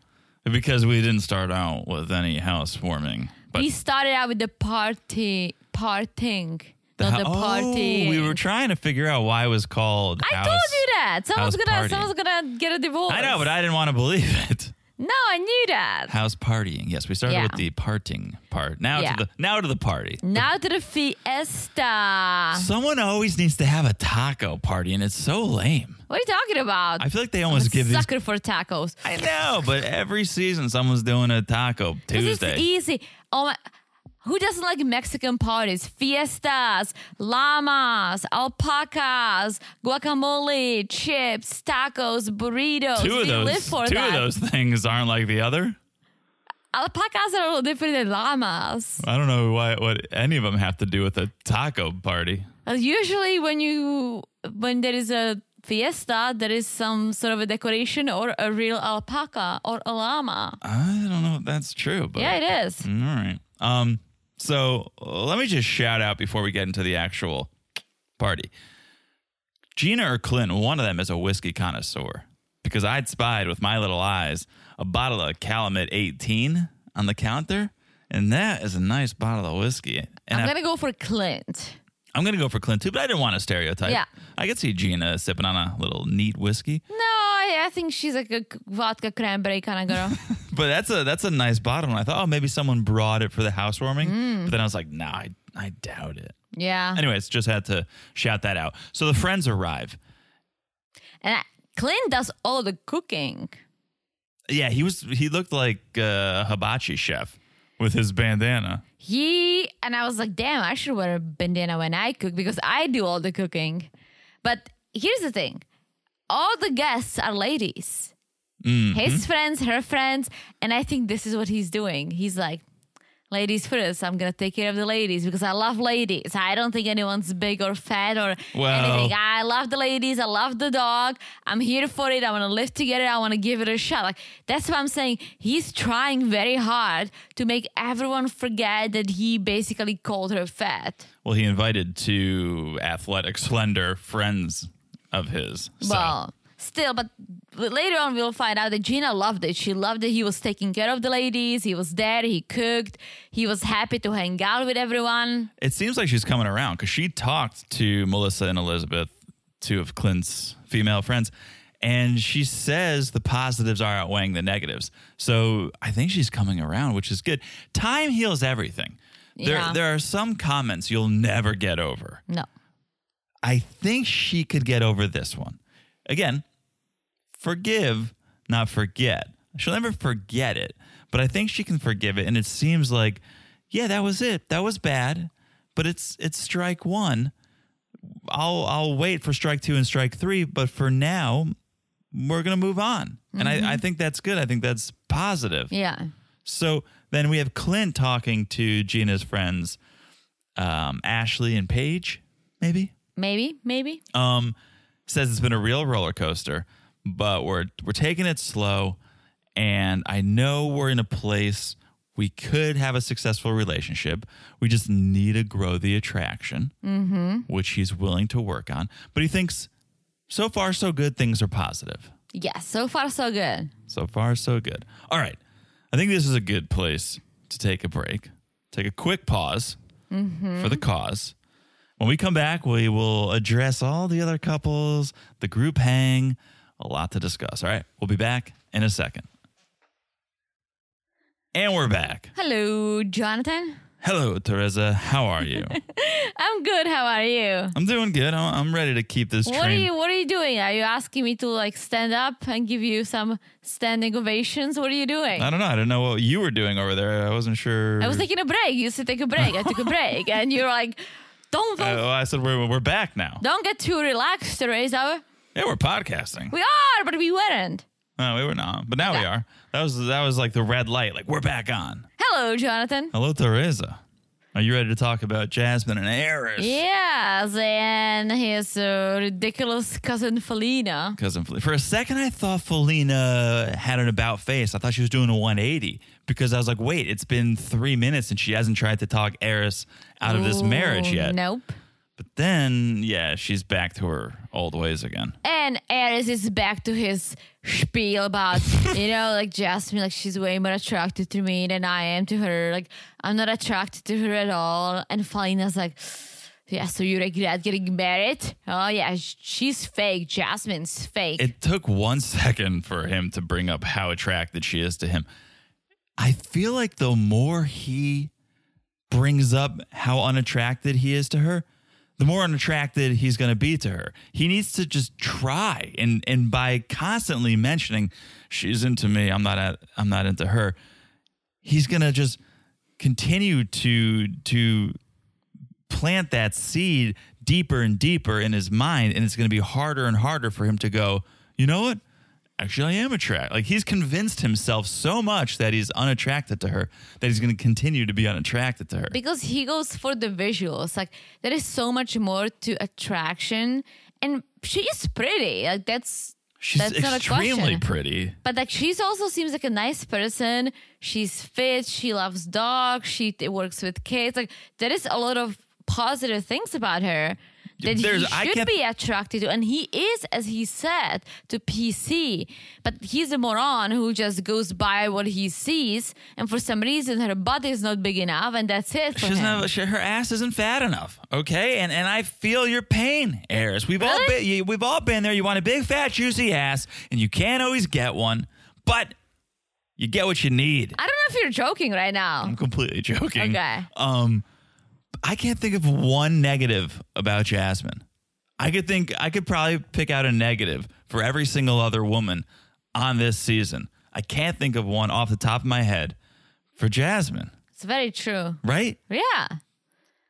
Speaker 3: because we didn't start out with any housewarming, but
Speaker 4: we started out with the party, parting,
Speaker 3: the
Speaker 4: not the
Speaker 3: hou-
Speaker 4: party.
Speaker 3: Oh, we were trying to figure out why it was called.
Speaker 4: I
Speaker 3: house-
Speaker 4: told you that. Someone's gonna, someone's gonna get a divorce.
Speaker 3: I know, but I didn't want to believe it.
Speaker 4: No, I knew that.
Speaker 3: House partying. Yes, we started
Speaker 4: Yeah.
Speaker 3: with the parting part. Now
Speaker 4: Yeah.
Speaker 3: to the now to the party.
Speaker 4: Now to the fiesta.
Speaker 3: Someone always needs to have a taco party, and it's so lame.
Speaker 4: What are you talking about?
Speaker 3: I feel like they almost give these.
Speaker 4: sucker for tacos.
Speaker 3: I know, but every season someone's doing a taco
Speaker 4: This is
Speaker 3: Tuesday.
Speaker 4: easy. Oh my. Who doesn't like Mexican parties? Fiestas, llamas, alpacas, guacamole, chips, tacos, burritos.
Speaker 3: Two of those, two
Speaker 4: that.
Speaker 3: of those things aren't like the other.
Speaker 4: Alpacas are a little different than llamas.
Speaker 3: I don't know why what any of them have to do with a taco party.
Speaker 4: Usually, when you when there is a fiesta, there is some sort of a decoration or a real alpaca or a llama.
Speaker 3: I don't know if that's true, but
Speaker 4: Yeah, it is.
Speaker 3: all right. Um, so uh, let me just shout out before we get into the actual party. Gina or Clint, one of them is a whiskey connoisseur because I'd spied with my little eyes a bottle of Calumet 18 on the counter, and that is a nice bottle of whiskey. And
Speaker 4: I'm gonna go for Clint.
Speaker 3: I'm gonna go for Clint too, but I didn't want to stereotype.
Speaker 4: Yeah.
Speaker 3: I could see Gina sipping on a little neat whiskey.
Speaker 4: No, I, I think she's like a vodka cranberry kind of girl.
Speaker 3: but that's a that's a nice bottle. And I thought, oh, maybe someone brought it for the housewarming.
Speaker 4: Mm.
Speaker 3: But then I was like, nah, I, I doubt it.
Speaker 4: Yeah.
Speaker 3: Anyways, just had to shout that out. So the friends arrive.
Speaker 4: And I, Clint does all the cooking.
Speaker 3: Yeah, he was he looked like a hibachi chef with his bandana.
Speaker 4: He and I was like, damn, I should wear a bandana when I cook because I do all the cooking. But here's the thing all the guests are ladies. Mm-hmm. His friends, her friends. And I think this is what he's doing. He's like, ladies first. I'm going to take care of the ladies because I love ladies. I don't think anyone's big or fat or
Speaker 3: Well-
Speaker 4: anything. I love the ladies. I love the dog. I'm here for it. I want to live together. I want to give it a shot. Like that's what I'm saying. He's trying very hard to make everyone forget that he basically called her fat.
Speaker 3: Well, he invited two athletic, slender friends of his. So.
Speaker 4: Well, still, but later on we'll find out that Gina loved it. She loved that he was taking care of the ladies. He was there. He cooked. He was happy to hang out with everyone.
Speaker 3: it seems like she's coming around because she talked to Melissa and Elizabeth, two of Clint's female friends, and she says the positives are outweighing the negatives. So I think she's coming around, which is good. Time heals everything.
Speaker 4: Yeah.
Speaker 3: There, there are some comments you'll never get over.
Speaker 4: No.
Speaker 3: I think she could get over this one. Again, forgive, not forget. She'll never forget it, but I think she can forgive it. And it seems like, yeah, that was it. That was bad, but it's it's strike one. I'll I'll wait for strike two and strike three, but for now, we're gonna move on. And I, I think that's good. I think that's positive.
Speaker 4: Yeah.
Speaker 3: So then we have Clint talking to Gina's friends, um, Ashley and Paige, maybe
Speaker 4: Maybe. Maybe.
Speaker 3: um, says it's been a real roller coaster, but we're we're taking it slow, and I know we're in a place we could have a successful relationship. We just need to grow the attraction, mm-hmm. which he's willing to work on. But he thinks so far so good. Things are positive.
Speaker 4: Yes. So far, so good.
Speaker 3: So far so good. All right, I think this is a good place to take a break, take a quick pause mm-hmm. for the cause. When we come back, we will address all the other couples, the group hang, a lot to discuss. All right, we'll be back in a second. And we're back.
Speaker 4: Hello, Jonathan.
Speaker 3: Hello, Teresa. How are you?
Speaker 4: I'm good. How are you?
Speaker 3: I'm doing good. I'm, I'm ready to keep this
Speaker 4: What are you What are you doing? Are you asking me to like stand up and give you some standing ovations? What are you doing?
Speaker 3: I don't know. I don't know what you were doing over there. I wasn't sure.
Speaker 4: I was taking a break. You said take a break. I took a break, and you're like, don't
Speaker 3: Uh,
Speaker 4: don't,
Speaker 3: well, I said we're, we're back now.
Speaker 4: don't get too relaxed, Teresa.
Speaker 3: Yeah, we're podcasting.
Speaker 4: We are, but we weren't.
Speaker 3: No, we were not, but now we are. That was that was like the red light. Like we're back on.
Speaker 4: Hello, Jonathan.
Speaker 3: Hello, Teresa. Are you ready to talk about Jasmine and Airris?
Speaker 4: Yes, and his uh, ridiculous cousin Felina.
Speaker 3: Cousin Fel- For a second, I thought Felina had an about face. I thought she was doing a 180 because I was like, wait, it's been three minutes and she hasn't tried to talk Airris out of this marriage yet.
Speaker 4: Nope.
Speaker 3: But then, yeah, she's back to her old ways again.
Speaker 4: And Airris is back to his spiel about, you know, like Jasmine, like she's way more attracted to me than I am to her. Like, I'm not attracted to her at all. And Felina's like, yeah, so you regret getting married? Oh, yeah, she's fake. Jasmine's fake.
Speaker 3: It took one second for him to bring up how attracted she is to him. I feel like the more he brings up how unattracted he is to her, the more unattracted he's going to be to her. He needs to just try, and and by constantly mentioning she's into me, I'm not at, I'm not into her. He's going to just continue to to plant that seed deeper and deeper in his mind and it's going to be harder and harder for him to go you know what actually i am attracted like he's convinced himself so much that he's unattracted to her that he's going to continue to be unattracted to her
Speaker 4: because he goes for the visuals. Like, there is so much more to attraction. And she is pretty. Like, that's.
Speaker 3: she's
Speaker 4: that's not a
Speaker 3: extremely pretty
Speaker 4: But like she's also seems like a nice person. She's fit. She loves dogs. She works with kids. Like there is a lot of positive things about her that
Speaker 3: There's-
Speaker 4: he
Speaker 3: I
Speaker 4: should be attracted to, and he is, as he said, to PC. But he's a moron who just goes by what he sees, and for some reason her butt is not big enough, and that's it for
Speaker 3: she doesn't have, she, her ass isn't fat enough okay and and i feel your pain Airris. we've all been you, we've all been there you want a big fat juicy ass and you can't always get one but You get what you need.
Speaker 4: I don't know if you're joking right now.
Speaker 3: I'm completely joking.
Speaker 4: Okay.
Speaker 3: Um, I can't think of one negative about Jasmine. I could think I could probably pick out a negative for every single other woman on this season. I can't think of one off the top of my head for Jasmine.
Speaker 4: It's very true.
Speaker 3: Right?
Speaker 4: Yeah.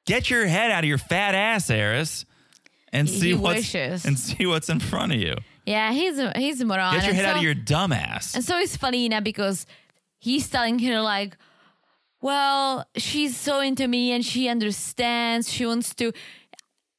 Speaker 3: Get your head out of your fat ass, Airris, and
Speaker 4: He
Speaker 3: see what's
Speaker 4: wishes.
Speaker 3: and see what's in front of you.
Speaker 4: Yeah, he's a he's a moron.
Speaker 3: Get your
Speaker 4: And
Speaker 3: head out of your dumb ass.
Speaker 4: And so is Felina because he's telling her like, well, she's so into me and she understands. She wants to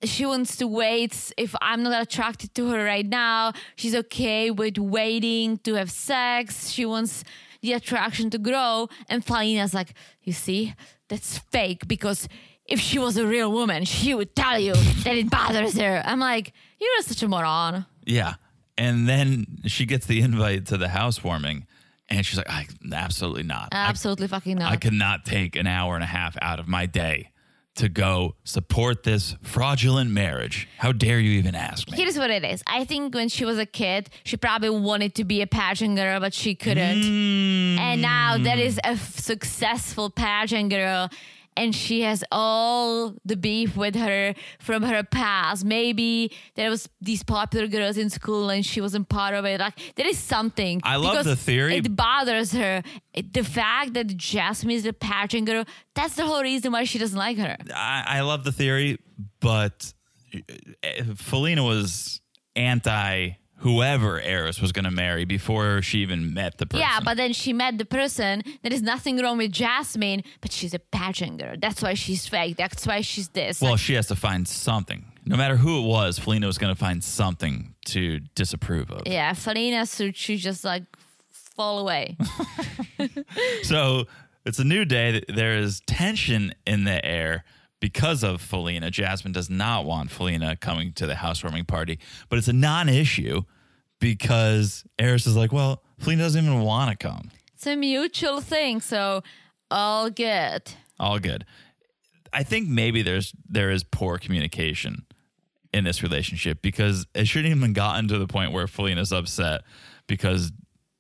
Speaker 4: she wants to wait if I'm not attracted to her right now. She's okay with waiting to have sex. She wants the attraction to grow. And Felina's like, you see, that's fake because if she was a real woman, she would tell you that it bothers her. I'm like, you're such a moron.
Speaker 3: Yeah. And then she gets the invite to the housewarming and she's like, I absolutely not. I-
Speaker 4: Absolutely fucking not.
Speaker 3: I could not take an hour and a half out of my day to go support this fraudulent marriage. How dare you even ask me?
Speaker 4: Here's what it is. I think when she was a kid, she probably wanted to be a pageant girl, but she couldn't. Hmm. And now that is a f- successful pageant girl. And she has all the beef with her from her past. Maybe there was these popular girls in school and she wasn't part of it. Like there is something.
Speaker 3: I love the theory.
Speaker 4: It bothers her. It- the fact that Jasmine is the pageant girl, that's the whole reason why she doesn't like her.
Speaker 3: I, I love the theory, but uh, Felina was anti whoever Airris was going to marry before she even met the person.
Speaker 4: Yeah, but then she met the person. There is nothing wrong with Jasmine, but she's a pageant girl. That's why she's fake. That's why she's this.
Speaker 3: well,
Speaker 4: Like,
Speaker 3: she has to find something. No matter who it was, Felina was going to find something to disapprove of.
Speaker 4: yeah, Felina should she just like fall away.
Speaker 3: So it's a new day. There is tension in the air because of Felina. Jasmine does not want Felina coming to the housewarming party, but it's a non-issue because Airris is like, well, Felina doesn't even want to come.
Speaker 4: it's a mutual thing, so all good.
Speaker 3: All good. I think maybe there's there is poor communication in this relationship because it shouldn't even gotten to the point where Felina's upset because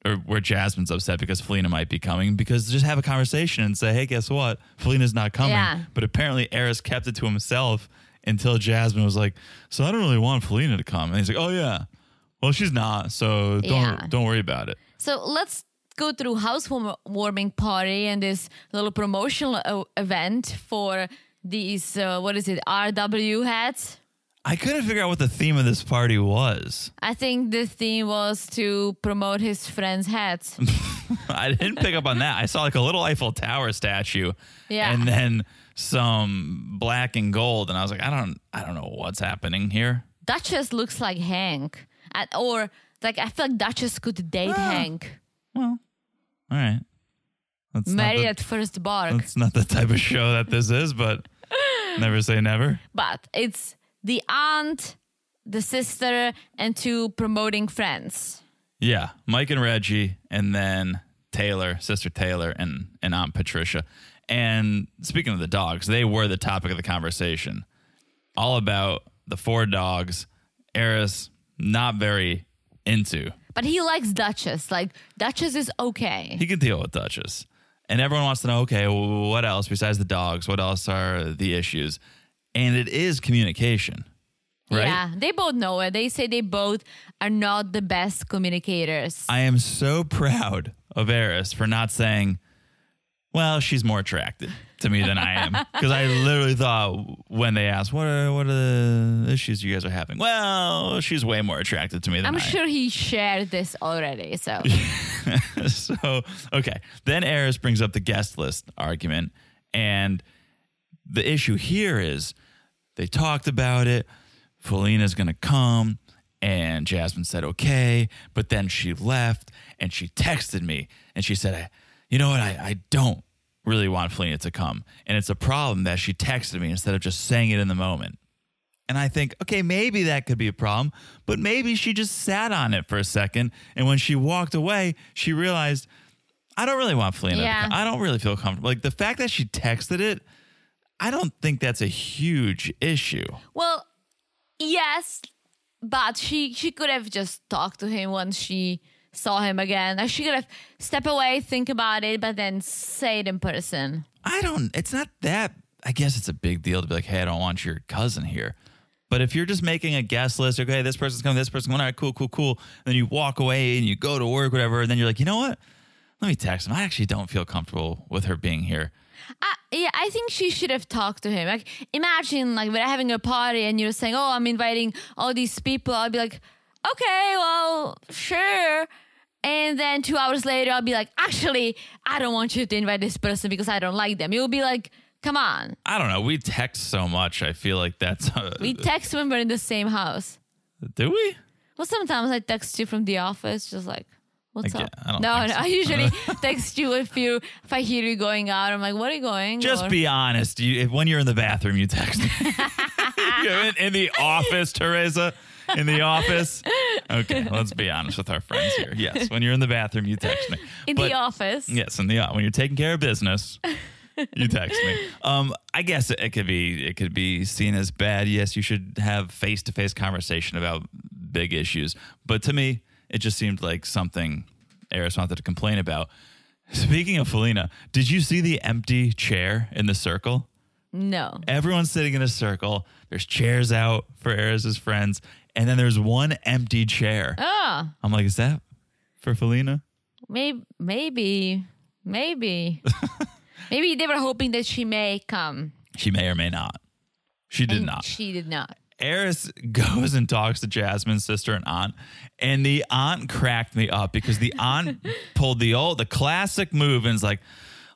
Speaker 3: or where Jasmine's upset because Felina might be coming because just have a conversation and say, hey, guess what? Felina's not coming.
Speaker 4: Yeah.
Speaker 3: But apparently Airris kept it to himself until Jasmine was like, so I don't really want Felina to come. And he's like, oh yeah. Well, she's not, so don't
Speaker 4: Yeah.
Speaker 3: don't worry about it.
Speaker 4: So let's go through housewarming party and this little promotional event for these uh, what is it RW hats.
Speaker 3: I couldn't figure out what the theme of this party was.
Speaker 4: I think the theme was to promote his friend's hats.
Speaker 3: I didn't pick up on that. I saw like a little Eiffel Tower statue,
Speaker 4: Yeah.
Speaker 3: and then some black and gold, and I was like, I don't, I don't know what's happening here.
Speaker 4: Duchess looks like Hank, At, or like I feel like Duchess could date
Speaker 3: Ah.
Speaker 4: Hank.
Speaker 3: Well, all right, that's
Speaker 4: Married
Speaker 3: not
Speaker 4: at first bark.
Speaker 3: It's not the type of show that this is, but never say never.
Speaker 4: but it's the aunt, the sister, and two promoting friends.
Speaker 3: Yeah, Mike and Reggie, and then Taylor, sister Taylor, and and Aunt Patricia. And speaking of the dogs, they were the topic of the conversation. All about the four dogs. Airris not very into.
Speaker 4: But he likes Duchess. Like Duchess is okay.
Speaker 3: He can deal with Duchess. And everyone wants to know, okay, well, what else besides the dogs? What else are the issues? And it is communication, right?
Speaker 4: Yeah, they both know it. They say they both are not the best communicators.
Speaker 3: I am so proud of Airris for not saying, well, she's more attracted to me than I am. Because I literally thought when they asked, what are, what are the issues you guys are having? Well, she's way more attracted to me than
Speaker 4: I'm
Speaker 3: I
Speaker 4: sure he shared this already. So
Speaker 3: so, okay. Then Airris brings up the guest list argument. And the issue here is they talked about it. Felina's going to come. And Jasmine said, okay. But then she left and she texted me and she said, you know what? I, I don't really want Felina to come. And it's a problem that she texted me instead of just saying it in the moment. And I think, okay, maybe that could be a problem, but maybe she just sat on it for a second. And when she walked away, she realized, I don't really want Felina. to
Speaker 4: Yeah.
Speaker 3: come. I don't really feel comfortable. Like the fact that she texted it, I don't think that's a huge issue.
Speaker 4: well, yes, but she she could have just talked to him once she saw him again. Like she could have step away, think about it, but then say it in person.
Speaker 3: I don't. It's not that. I guess it's a big deal to be like, hey, I don't want your cousin here. But if you're just making a guest list, okay, this person's coming, this person's going, all right, cool, cool, cool. then you walk away and you go to work, whatever. And then you're like, you know what? Let me text him. I actually don't feel comfortable with her being here.
Speaker 4: I, yeah, I think she should have talked to him. Like, imagine like we're having a party and you're saying, "Oh, I'm inviting all these people." I'll be like, "Okay, well, sure." And then two hours later, I'll be like, "Actually, I don't want you to invite this person because I don't like them." You'll be like, "Come on."
Speaker 3: I don't know. We text so much. I feel like that's. Uh,
Speaker 4: We text when we're in the same house.
Speaker 3: do we?
Speaker 4: Well, sometimes I text you from the office, just like, "What's up?"
Speaker 3: get- I don't
Speaker 4: no, no.
Speaker 3: so.
Speaker 4: I usually text you if you if I hear you going out. I'm like, "What are you going?"
Speaker 3: Just
Speaker 4: Or-
Speaker 3: be honest. You, if, when you're in the bathroom, you text me. You're in, in the office, Teresa. In the office. Okay, let's be honest with our friends here. Yes, when you're in the bathroom, you text me.
Speaker 4: in
Speaker 3: But-
Speaker 4: the office.
Speaker 3: Yes, in the when you're taking care of business, you text me. Um, I guess it, it could be it could be seen as bad. Yes, you should have face to face conversation about big issues. But to me, it just seemed like something Airris wanted to complain about. Speaking of Felina, did you see the empty chair in the circle?
Speaker 4: No.
Speaker 3: Everyone's sitting in a circle. There's chairs out for Airris's friends, and then there's one empty chair.
Speaker 4: Oh.
Speaker 3: I'm like, is that for Felina?
Speaker 4: Maybe, maybe, maybe, maybe they were hoping that she may come.
Speaker 3: She may or may not. She did
Speaker 4: and
Speaker 3: not.
Speaker 4: She did not.
Speaker 3: Airris goes and talks to Jasmine's sister and aunt, and the aunt cracked me up because the aunt pulled the old, the classic move and's like,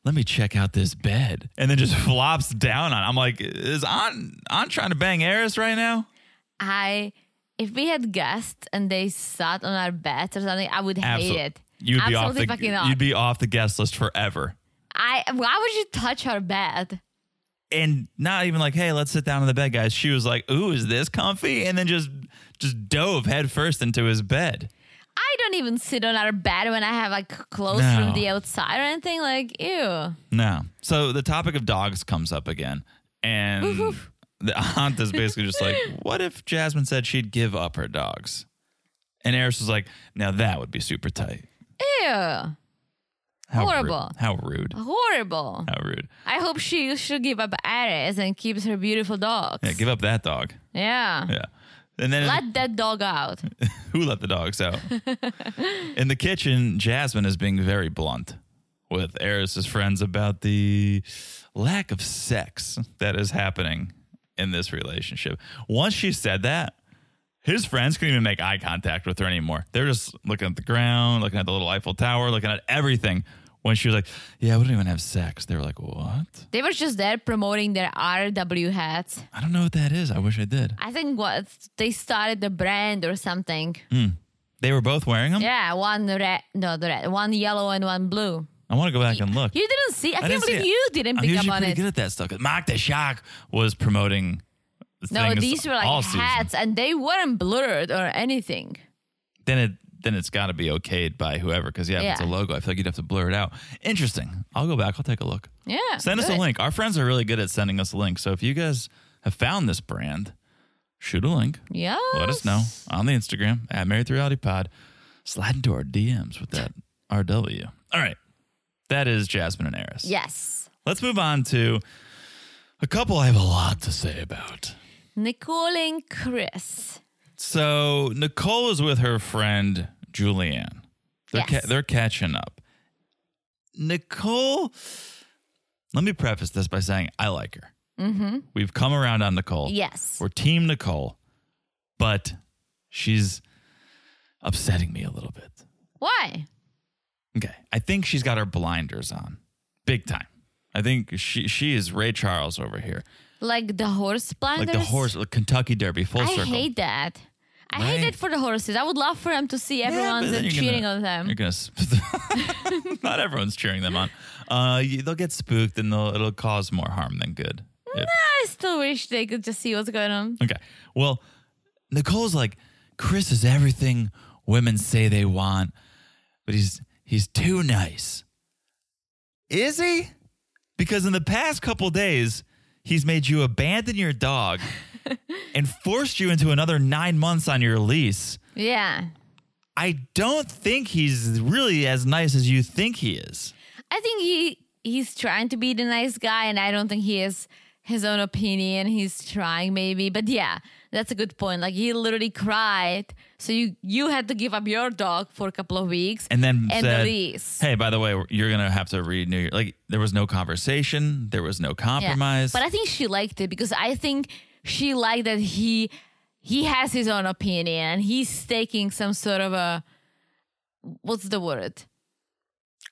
Speaker 3: "Let me check out this bed," and then just flops down on. it. I'm like, "Is aunt aunt trying to bang Airris right now?"
Speaker 4: I, if we had guests and they sat on our beds or something, I would hate it.
Speaker 3: You'd be off the you'd be off the guest list forever.
Speaker 4: I. Why would you touch our bed?
Speaker 3: And not even like, hey, let's sit down in the bed, guys. She was like, ooh, is this comfy? And then just just dove headfirst into his bed.
Speaker 4: I don't even sit on our bed when I have like clothes
Speaker 3: No.
Speaker 4: from the outside or anything. Like, ew.
Speaker 3: No. So the topic of dogs comes up again. And the aunt is basically just like, what if Jasmine said she'd give up her dogs? And Airris was like, now that would be super tight.
Speaker 4: Ew.
Speaker 3: How
Speaker 4: Horrible.
Speaker 3: Rude. How rude.
Speaker 4: Horrible.
Speaker 3: How rude.
Speaker 4: I hope she should give up Airris and keeps her beautiful dogs.
Speaker 3: Yeah, give up that dog.
Speaker 4: Yeah.
Speaker 3: Yeah. And then
Speaker 4: Let that dog out.
Speaker 3: who let the dogs out? In the kitchen, Jasmine is being very blunt with Airris's friends about the lack of sex that is happening in this relationship. Once she said that, his friends couldn't even make eye contact with her anymore. They're just looking at the ground, looking at the little Eiffel Tower, looking at everything. When she was like, "Yeah, we don't even have sex," they were like, "What?"
Speaker 4: They were just there promoting their RW hats.
Speaker 3: I don't know what that is. I wish I did.
Speaker 4: I think what they started the brand or something. Hmm.
Speaker 3: They were both wearing them.
Speaker 4: Yeah, one red, no, the red, one yellow and one blue.
Speaker 3: I want to go back and look.
Speaker 4: You didn't see. I, can't
Speaker 3: didn't
Speaker 4: believe you didn't
Speaker 3: I'm
Speaker 4: pick
Speaker 3: usually
Speaker 4: up on
Speaker 3: pretty
Speaker 4: it.
Speaker 3: good at that stuff. 'cause Mark the Shark was promoting.
Speaker 4: no,
Speaker 3: things
Speaker 4: these were like
Speaker 3: season.
Speaker 4: hats, and they weren't blurred or anything.
Speaker 3: Then it then it's got to be okayed by whoever because yeah, if it's a
Speaker 4: Yeah.
Speaker 3: logo, I feel like you'd have to blur it out. Interesting. I'll go back. I'll take a look.
Speaker 4: Yeah,
Speaker 3: Send us a
Speaker 4: good.
Speaker 3: link. Our friends are really good at sending us links. So if you guys have found this brand, shoot a link.
Speaker 4: Yeah,
Speaker 3: Let us know on the Instagram at Married Reality Pod. Slide into our DMs with that RW. All right. That is Jasmine and Airris.
Speaker 4: Yes,
Speaker 3: Let's move on to a couple I have a lot to say about.
Speaker 4: Nicole and Chris.
Speaker 3: So Nicole is with her friend Julianne. They're
Speaker 4: Yes.
Speaker 3: they're catching up. Nicole, let me preface this by saying I like her. Mm-hmm. We've come around on Nicole.
Speaker 4: Yes.
Speaker 3: we're Team Nicole, but she's upsetting me a little bit.
Speaker 4: Why?
Speaker 3: Okay, I think she's got her blinders on, big time. I think she she is Ray Charles over here,
Speaker 4: Like the horse blinders?
Speaker 3: like the horse, like Kentucky Derby, full
Speaker 4: I
Speaker 3: circle.
Speaker 4: I hate that. I hate
Speaker 3: Right.
Speaker 4: it for the horses. I would love for them to see
Speaker 3: Yeah,
Speaker 4: everyone
Speaker 3: but
Speaker 4: cheering
Speaker 3: gonna-
Speaker 4: on them.
Speaker 3: You're gonna. Sp- not everyone's cheering them on. Uh, you, they'll get spooked and they'll, it'll cause more harm than good. If-
Speaker 4: I still wish they could just see what's going on.
Speaker 3: okay. Well, Nicole's like, Chris is everything women say they want, but he's he's too nice. Is he? Because in the past couple days, he's made you abandon your dog and forced you into another nine months on your lease.
Speaker 4: Yeah.
Speaker 3: I don't think he's really as nice as you think he is.
Speaker 4: I think he he's trying to be the nice guy, and I don't think he has his own opinion. He's trying maybe, but yeah, that's a good point. Like he literally cried, so you you had to give up your dog for a couple of weeks,
Speaker 3: And then
Speaker 4: and
Speaker 3: said,
Speaker 4: the lease.
Speaker 3: "Hey, by the way, you're gonna have to renew your like." There was no conversation. There was no
Speaker 4: Yeah.
Speaker 3: compromise.
Speaker 4: But I think she liked it because I think she liked that he he has his own opinion and he's taking some sort of a what's the word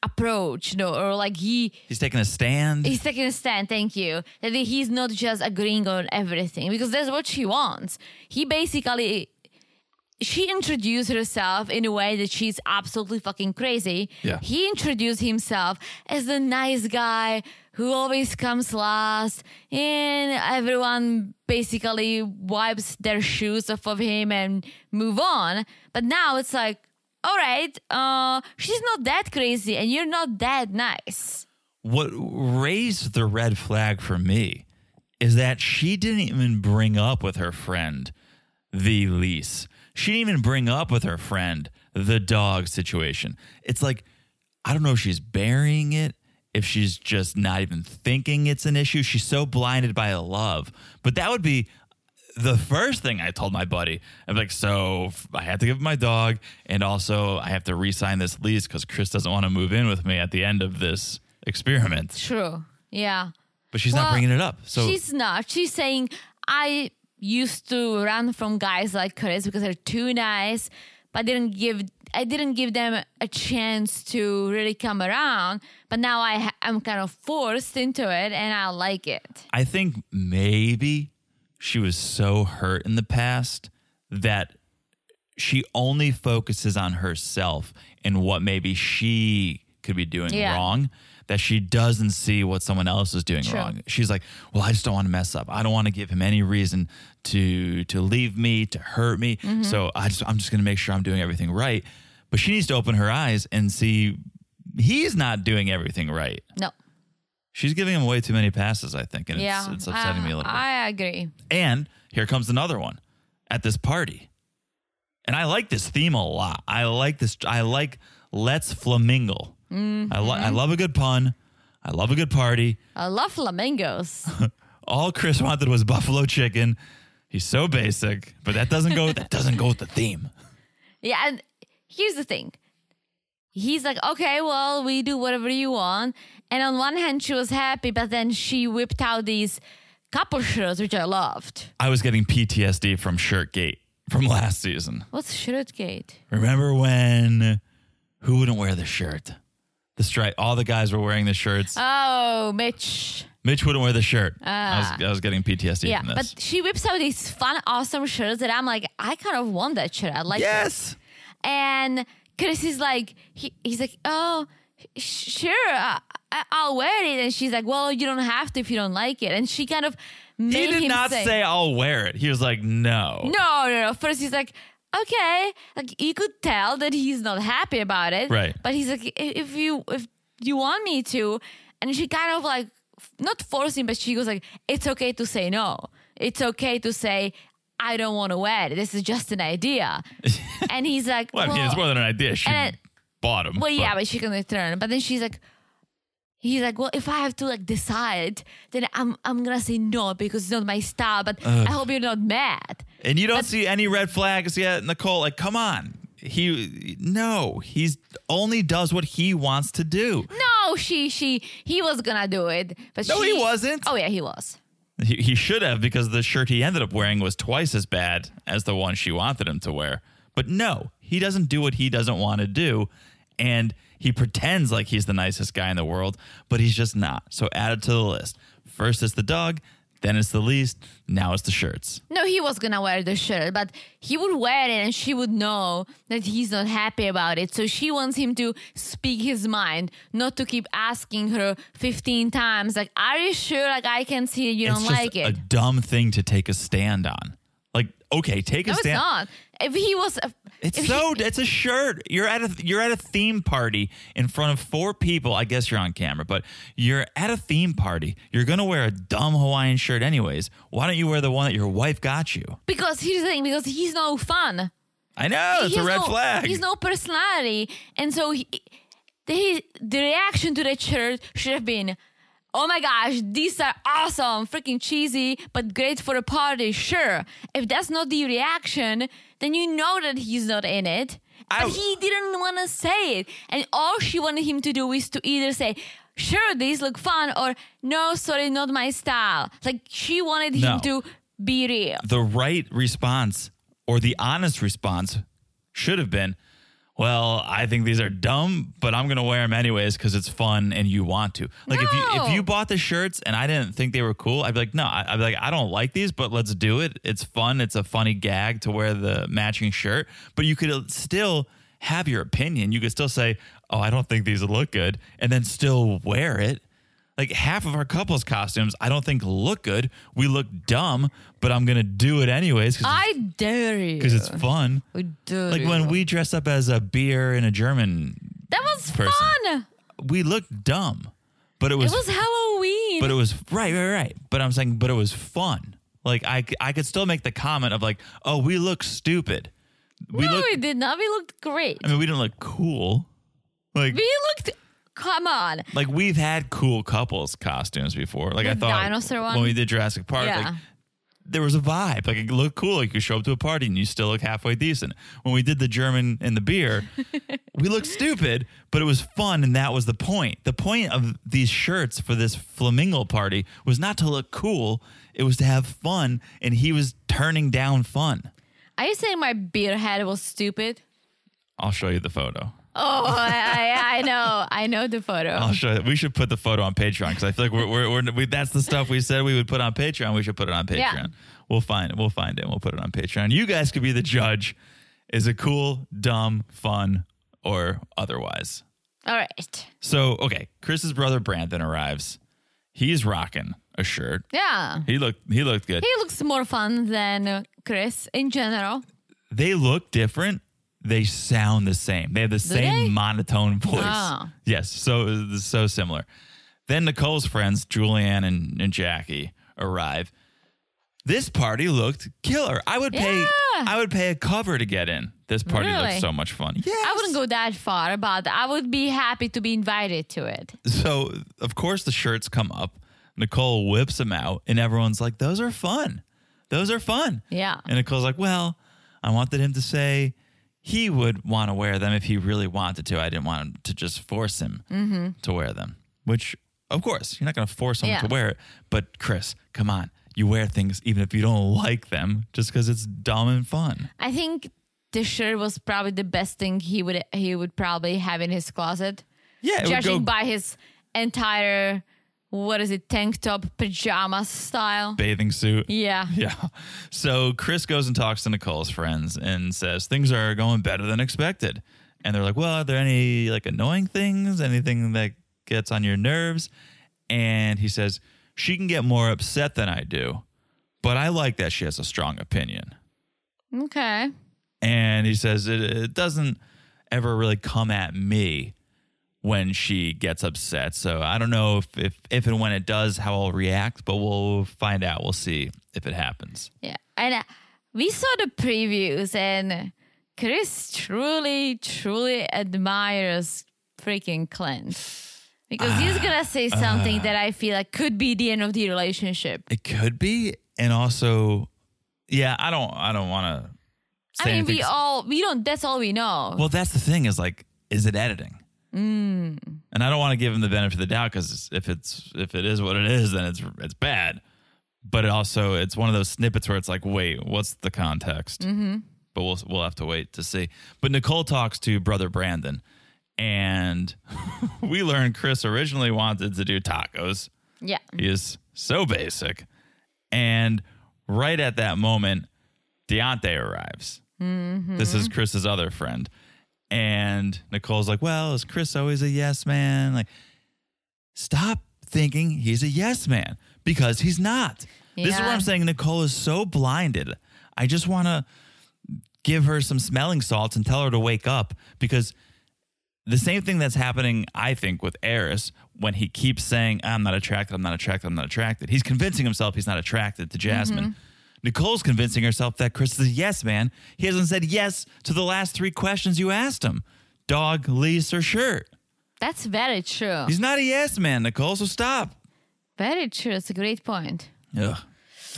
Speaker 4: approach no or like he
Speaker 3: he's taking a stand.
Speaker 4: he's taking a stand thank you that he's not just agreeing on everything because that's what she wants he basically she introduced herself in a way that she's absolutely fucking crazy.
Speaker 3: Yeah.
Speaker 4: He introduced himself as the nice guy who always comes last, and everyone basically wipes their shoes off of him and move on. But now it's like, all right, uh, she's not that crazy, and you're not that nice.
Speaker 3: what raised the red flag for me is that she didn't even bring up with her friend the lease. She didn't even bring up with her friend the dog situation. It's like, I don't know if she's burying it, if she's just not even thinking it's an issue. She's so blinded by love. But that would be the first thing I told my buddy. I'm like, so I had to give my dog, and also I have to re sign this lease because Chris doesn't want to move in with me at the end of this experiment.
Speaker 4: True. Yeah.
Speaker 3: But she's
Speaker 4: Well,
Speaker 3: not bringing it up. So
Speaker 4: she's not. She's saying, I used to run from guys like Chris because they're too nice, but I didn't give I didn't give them a chance to really come around. But now I ha- I'm kind of forced into it, and I like it.
Speaker 3: I think maybe she was so hurt in the past that she only focuses on herself and what maybe she could be doing
Speaker 4: Yeah.
Speaker 3: wrong that she doesn't see what someone else is doing
Speaker 4: True.
Speaker 3: wrong. She's like, "Well, I just don't want to mess up. I don't want to give him any reason to to leave me, to hurt me.
Speaker 4: Mm-hmm.
Speaker 3: So I just I'm just going to make sure I'm doing everything right." But she needs to open her eyes and see he's not doing everything right.
Speaker 4: No.
Speaker 3: She's giving him way too many passes, I think, and
Speaker 4: yeah.
Speaker 3: it's, it's upsetting
Speaker 4: I,
Speaker 3: me a little bit.
Speaker 4: I agree.
Speaker 3: And here comes another one at this party. And I like this theme a lot. I like this. I like let's flamingo. I, lo- I mm-hmm. love a good pun. I love a good party.
Speaker 4: I love flamingos.
Speaker 3: All Chris wanted was buffalo chicken. He's so basic, but that doesn't go. That doesn't go with the theme.
Speaker 4: Yeah, and here's the thing. He's like, okay, well, we do whatever you want. And on one hand, she was happy, but then she whipped out these couple shirts, which I loved.
Speaker 3: I was getting PTSD from Shirtgate from last season.
Speaker 4: What's Shirtgate?
Speaker 3: Remember when? Who wouldn't wear the shirt? The stripe. All the guys were wearing the shirts.
Speaker 4: Oh, Mitch.
Speaker 3: Mitch wouldn't wear the shirt. I, was, ah. I was getting PTSD
Speaker 4: Yeah,
Speaker 3: from this.
Speaker 4: but she whips out these fun, awesome shirts that I'm like, I kind of want that shirt. I like it.
Speaker 3: yes.
Speaker 4: And Chris is like, he, he's like, oh, sh- sure, I- I'll wear it. And she's like, well, you don't have to if you don't like it. And she kind of made
Speaker 3: He did not
Speaker 4: say,
Speaker 3: say I'll wear it. He was like, no.
Speaker 4: no, no, no. First he's like, okay, like you could tell that he's not happy about it,
Speaker 3: Right.
Speaker 4: But he's like, if you if you want me to, and she kind of like not forcing, but she goes like, it's okay to say no. It's okay to say. I don't want to wear it. This is just an idea. and he's like,
Speaker 3: Well, I mean, it's more than an idea. She
Speaker 4: and
Speaker 3: bought him.
Speaker 4: well, yeah,
Speaker 3: but-
Speaker 4: but she can return. It. But then she's like, he's like, well, if I have to like decide, then I'm I'm gonna say no because it's not my style. But I hope you're not mad.
Speaker 3: and you don't see any red flags yet, Nicole. Like, come on. He no, he's only does what he wants to do.
Speaker 4: No, she she he was gonna do it, but
Speaker 3: No,
Speaker 4: she,
Speaker 3: he wasn't.
Speaker 4: Oh yeah, he was.
Speaker 3: He, he should have because the shirt he ended up wearing was twice as bad as the one she wanted him to wear. But no, he doesn't do what he doesn't want to do. And he pretends like he's the nicest guy in the world, but he's just not. So add it to the list. First it's the dog, then it's the least, now it's the shirts.
Speaker 4: No, he was gonna wear the shirt, but he would wear it and she would know that he's not happy about it. So she wants him to speak his mind, not to keep asking her 15 times, like, Are you sure? Like, I can see you
Speaker 3: it's
Speaker 4: don't
Speaker 3: just
Speaker 4: like
Speaker 3: a dumb thing to take a stand on. Like, okay, take a
Speaker 4: No, it's
Speaker 3: stand.
Speaker 4: not. If he was. a-
Speaker 3: It's so
Speaker 4: he-
Speaker 3: it's a shirt. You're at a you're at a theme party in front of four people. I guess you're on camera, but you're at a theme party. You're gonna wear a dumb Hawaiian shirt anyways. Why don't you wear the one that your wife got you?
Speaker 4: because here's the thing, because he's no fun.
Speaker 3: I know it's
Speaker 4: He
Speaker 3: a red
Speaker 4: no,
Speaker 3: flag.
Speaker 4: He's no personality, and so he, the the reaction to that shirt should have been, "Oh my gosh, these are awesome, freaking cheesy, but great for a party." Sure, if that's not the reaction, then you know that he's not in it. But
Speaker 3: I-
Speaker 4: he didn't want to say it, and all she wanted him to do is to either say. Sure, these look fun, or no, sorry, not my style. Like she wanted him
Speaker 3: No.
Speaker 4: to be real.
Speaker 3: the right response or the honest response should have been, well, I think these are dumb, but I'm to wear them anyways because it's fun and you want to. Like if you if you bought the shirts and I didn't think they were cool, I'd be like, no, I- I'd be like, I don't like these, but let's do it. It's fun. It's a funny gag to wear the matching shirt, but you could uh, still have your opinion. You could still say, oh, I don't think these look good, and then still wear it. Like half of our couples costumes, I don't think look good. We look dumb, but I'm gonna do it anyways
Speaker 4: I dare you.
Speaker 3: Because it's fun.
Speaker 4: I dare
Speaker 3: Like
Speaker 4: you.
Speaker 3: when we dress up as a beer and a German,
Speaker 4: That was
Speaker 3: person.
Speaker 4: fun.
Speaker 3: we looked dumb, but it was
Speaker 4: It
Speaker 3: was,
Speaker 4: was Halloween.
Speaker 3: but it was right, right, right. But I'm saying, but it was fun. Like I, I could still make the comment of like, oh, we look stupid. We
Speaker 4: no,
Speaker 3: look.
Speaker 4: we did not. We looked great.
Speaker 3: I mean, we didn't look cool. Like,
Speaker 4: we looked. Come on.
Speaker 3: like we've had cool couples costumes before. Like I
Speaker 4: The
Speaker 3: thought
Speaker 4: dinosaur one?
Speaker 3: when we did Jurassic Park,
Speaker 4: Yeah.
Speaker 3: like there was a vibe. Like it looked cool. Like you show up to a party and you still look halfway decent. When we did the German and the beer, we looked stupid, but it was fun, and that was the point. The point of these shirts for this flamingo party was not to look cool. It was to have fun, and he was turning down fun.
Speaker 4: Are you saying my beer head was stupid?
Speaker 3: I'll show you the photo.
Speaker 4: Oh, I, I, I know. I know the photo.
Speaker 3: I'll show you. We should put the photo on Patreon because I feel like we're, we're, we're we, that's the stuff we said we would put on Patreon. We should put it on Patreon.
Speaker 4: Yeah.
Speaker 3: We'll find it. We'll find it. and We'll put it on Patreon. You guys could be the judge. Is it cool, dumb, fun, or otherwise?
Speaker 4: All right.
Speaker 3: So, okay, Chris's brother Brandon arrives. He's rocking a shirt.
Speaker 4: Yeah.
Speaker 3: He looked he looked good.
Speaker 4: He looks more fun than Chris in general.
Speaker 3: They look different. They sound the same. They have the same
Speaker 4: they?
Speaker 3: monotone voice.
Speaker 4: Oh.
Speaker 3: Yes, so so similar. Then Nicole's friends, Julianne and, and Jackie, arrive. This party looked killer. I would pay
Speaker 4: Yeah.
Speaker 3: I would pay a cover to get in. This party
Speaker 4: Really?
Speaker 3: looks so much fun. Yeah.
Speaker 4: I wouldn't go that far, but I would be happy to be invited to it.
Speaker 3: So of course the shirts come up. Nicole whips them out, and everyone's like, "Those are fun. Those are fun."
Speaker 4: Yeah.
Speaker 3: And Nicole's like, "Well, I wanted him to say he would want to wear them if he really wanted to. I didn't want him to just force him
Speaker 4: Mm-hmm.
Speaker 3: to wear them." Which, of course, you're not going to force someone
Speaker 4: Yeah.
Speaker 3: to wear it. But Chris, come on, you wear things even if you don't like them, just because it's dumb and fun.
Speaker 4: I think the shirt was probably the best thing he would he would probably have in his closet.
Speaker 3: Yeah,
Speaker 4: Judging
Speaker 3: go
Speaker 4: by his entire what is it, tank top pajama style.
Speaker 3: bathing suit.
Speaker 4: Yeah.
Speaker 3: Yeah. So Chris goes and talks to Nicole's friends and says things are going better than expected. And they're like, "Well, are there any like annoying things? Anything that gets on your nerves?" And he says, "She can get more upset than I do, but I like that she has a strong opinion."
Speaker 4: Okay.
Speaker 3: And he says it, it doesn't ever really come at me when she gets upset. So I don't know if, if if and when it does how I'll react, but we'll find out. We'll see if it happens.
Speaker 4: Yeah. And uh, we saw the previews and Chris truly, truly admires freaking Clint. Because he's gonna say something that I feel like could be the end of the relationship.
Speaker 3: It could be, and also, yeah, I don't, I don't want to.
Speaker 4: I mean, we all we don't. That's all we know.
Speaker 3: Well, that's the thing is like, is it editing? Mm. And I don't want to give him the benefit of the doubt because if it's if it is what it is, then it's it's bad. But it also it's one of those snippets where it's like, wait, what's the context? Mm-hmm. But we'll we'll have to wait to see. But Nicole talks to brother Brandon, and we learn Chris originally wanted to do tacos.
Speaker 4: yeah.
Speaker 3: He is so basic. And right at that moment, Deontay arrives. This is Chris's other friend. And Nicole's like, Well, is Chris always a yes man? Like, stop thinking he's a yes man because he's not. This is what I'm saying. Nicole is so blinded. I just want to give her some smelling salts and tell her to wake up because the same thing that's happening, I think, with Airris when he keeps saying, I'm not attracted, I'm not attracted, I'm not attracted. He's convincing himself he's not attracted to Jasmine. Mm-hmm. Nicole's convincing herself that Chris is a yes man. He hasn't said yes to the last three questions you asked him dog, lease, or shirt.
Speaker 4: That's very true.
Speaker 3: He's not a yes man, Nicole, so stop.
Speaker 4: Very true. That's a great point.
Speaker 3: Ugh.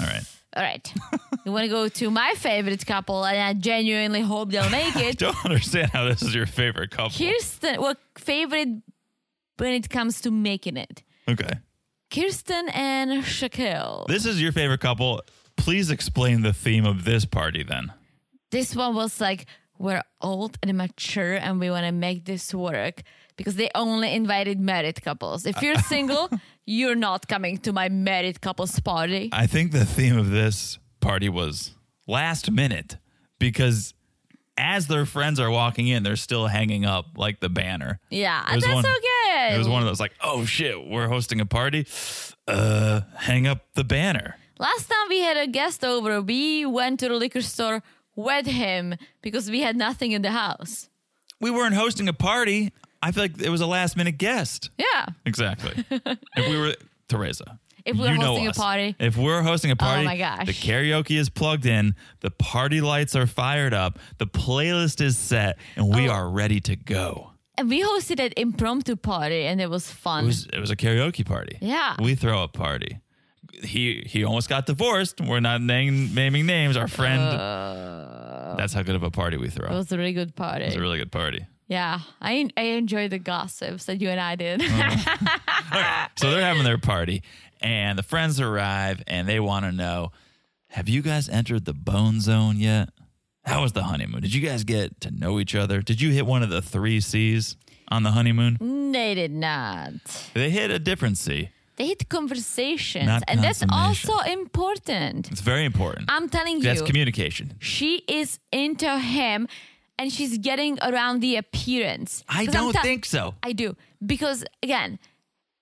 Speaker 3: All right.
Speaker 4: All right. you want to go to my favorite couple, and I genuinely hope they'll make it.
Speaker 3: I
Speaker 4: it.
Speaker 3: don't understand how this is your favorite couple.
Speaker 4: Kirsten, well, favorite when it comes to making it.
Speaker 3: Okay.
Speaker 4: Kirsten and Shaquille.
Speaker 3: This is your favorite couple. Please explain the theme of this party then.
Speaker 4: This one was like, we're old and mature and we want to make this work because they only invited married couples. If you're single, you're not coming to my married couples party.
Speaker 3: I think the theme of this party was last minute because as their friends are walking in, they're still hanging up like the banner.
Speaker 4: Yeah, that's
Speaker 3: one-
Speaker 4: okay.
Speaker 3: It was one of those like, oh shit, we're hosting a party. Uh, hang up the banner.
Speaker 4: Last time we had a guest over, we went to the liquor store with him because we had nothing in the house.
Speaker 3: We weren't hosting a party. I feel like it was a last minute guest.
Speaker 4: Yeah.
Speaker 3: Exactly. if we were Teresa.
Speaker 4: If we were
Speaker 3: you know
Speaker 4: hosting a party. Oh
Speaker 3: If we're hosting a oh party, oh
Speaker 4: my gosh.
Speaker 3: the karaoke is plugged in, the party lights are fired up, the playlist is set, and we
Speaker 4: Oh.
Speaker 3: are ready to go.
Speaker 4: And we hosted an impromptu party and it was fun.
Speaker 3: It was it was a karaoke party.
Speaker 4: Yeah.
Speaker 3: We throw a party. He he almost got divorced. We're not name, naming names. Our friend. Uh, that's how good of a party we throw.
Speaker 4: it
Speaker 3: It
Speaker 4: was a really good party.
Speaker 3: It was a really good party.
Speaker 4: yeah. I I enjoy the gossips that you and I did. Oh.
Speaker 3: So they're having their party, and the friends arrive, and they want to know: Have you guys entered the bone zone yet? How was the honeymoon? Did you guys get to know each other? Did you hit one of the three C's on the honeymoon?
Speaker 4: they did not.
Speaker 3: They hit a different C.
Speaker 4: They hit conversations.
Speaker 3: Not
Speaker 4: and that's also important.
Speaker 3: It's very important.
Speaker 4: I'm telling you, That's
Speaker 3: communication.
Speaker 4: she is into him and she's getting around the appearance. I'm
Speaker 3: don't
Speaker 4: tell-
Speaker 3: think so.
Speaker 4: I do. Because again,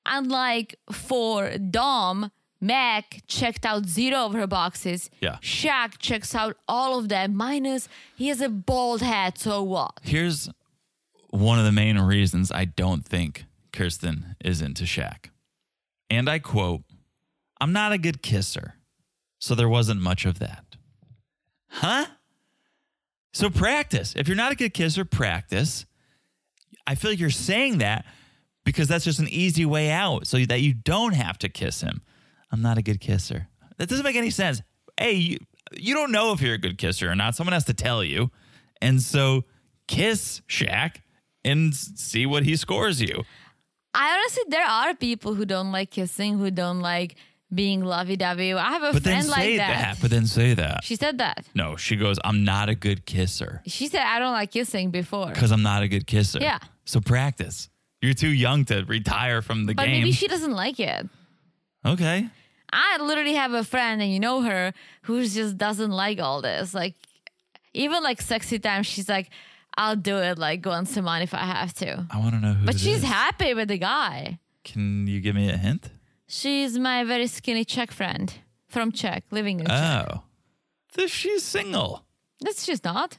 Speaker 4: unlike for Dom, Mac checked out zero of her boxes.
Speaker 3: Yeah.
Speaker 4: Shaq checks out all of them, minus he has a bald head, so what?
Speaker 3: Here's one of the main reasons I don't think Kirsten is into Shaq. And I quote, I'm not a good kisser, so there wasn't much of that. Huh? So practice. If you're not a good kisser, practice. I feel like you're saying that because that's just an easy way out so that you don't have to kiss him. I'm not a good kisser. That doesn't make any sense. Hey, you, you don't know if you're a good kisser or not. Someone has to tell you. And so kiss Shaq and see what he scores you.
Speaker 4: I honestly, there are people who don't like kissing, who don't like being lovey-dovey. I have a
Speaker 3: But then
Speaker 4: friend
Speaker 3: say
Speaker 4: like
Speaker 3: that.
Speaker 4: that.
Speaker 3: But then say that.
Speaker 4: She said that.
Speaker 3: No, she goes, I'm not a good kisser
Speaker 4: She said I don't like kissing before.
Speaker 3: because I'm not a good kisser.
Speaker 4: Yeah.
Speaker 3: So practice. You're too young to retire from the
Speaker 4: But
Speaker 3: game.
Speaker 4: maybe she doesn't like it.
Speaker 3: okay.
Speaker 4: I literally have a friend, and you know her, who just doesn't like all this. Like, even like sexy time, she's like, I'll do it like once a month if I have to.
Speaker 3: I want to know who
Speaker 4: But she's
Speaker 3: is.
Speaker 4: happy with the guy.
Speaker 3: Can you give me a hint?
Speaker 4: She's my very skinny Czech friend from Czech, living in Czech.
Speaker 3: Oh. This, she's single.
Speaker 4: That's she's not.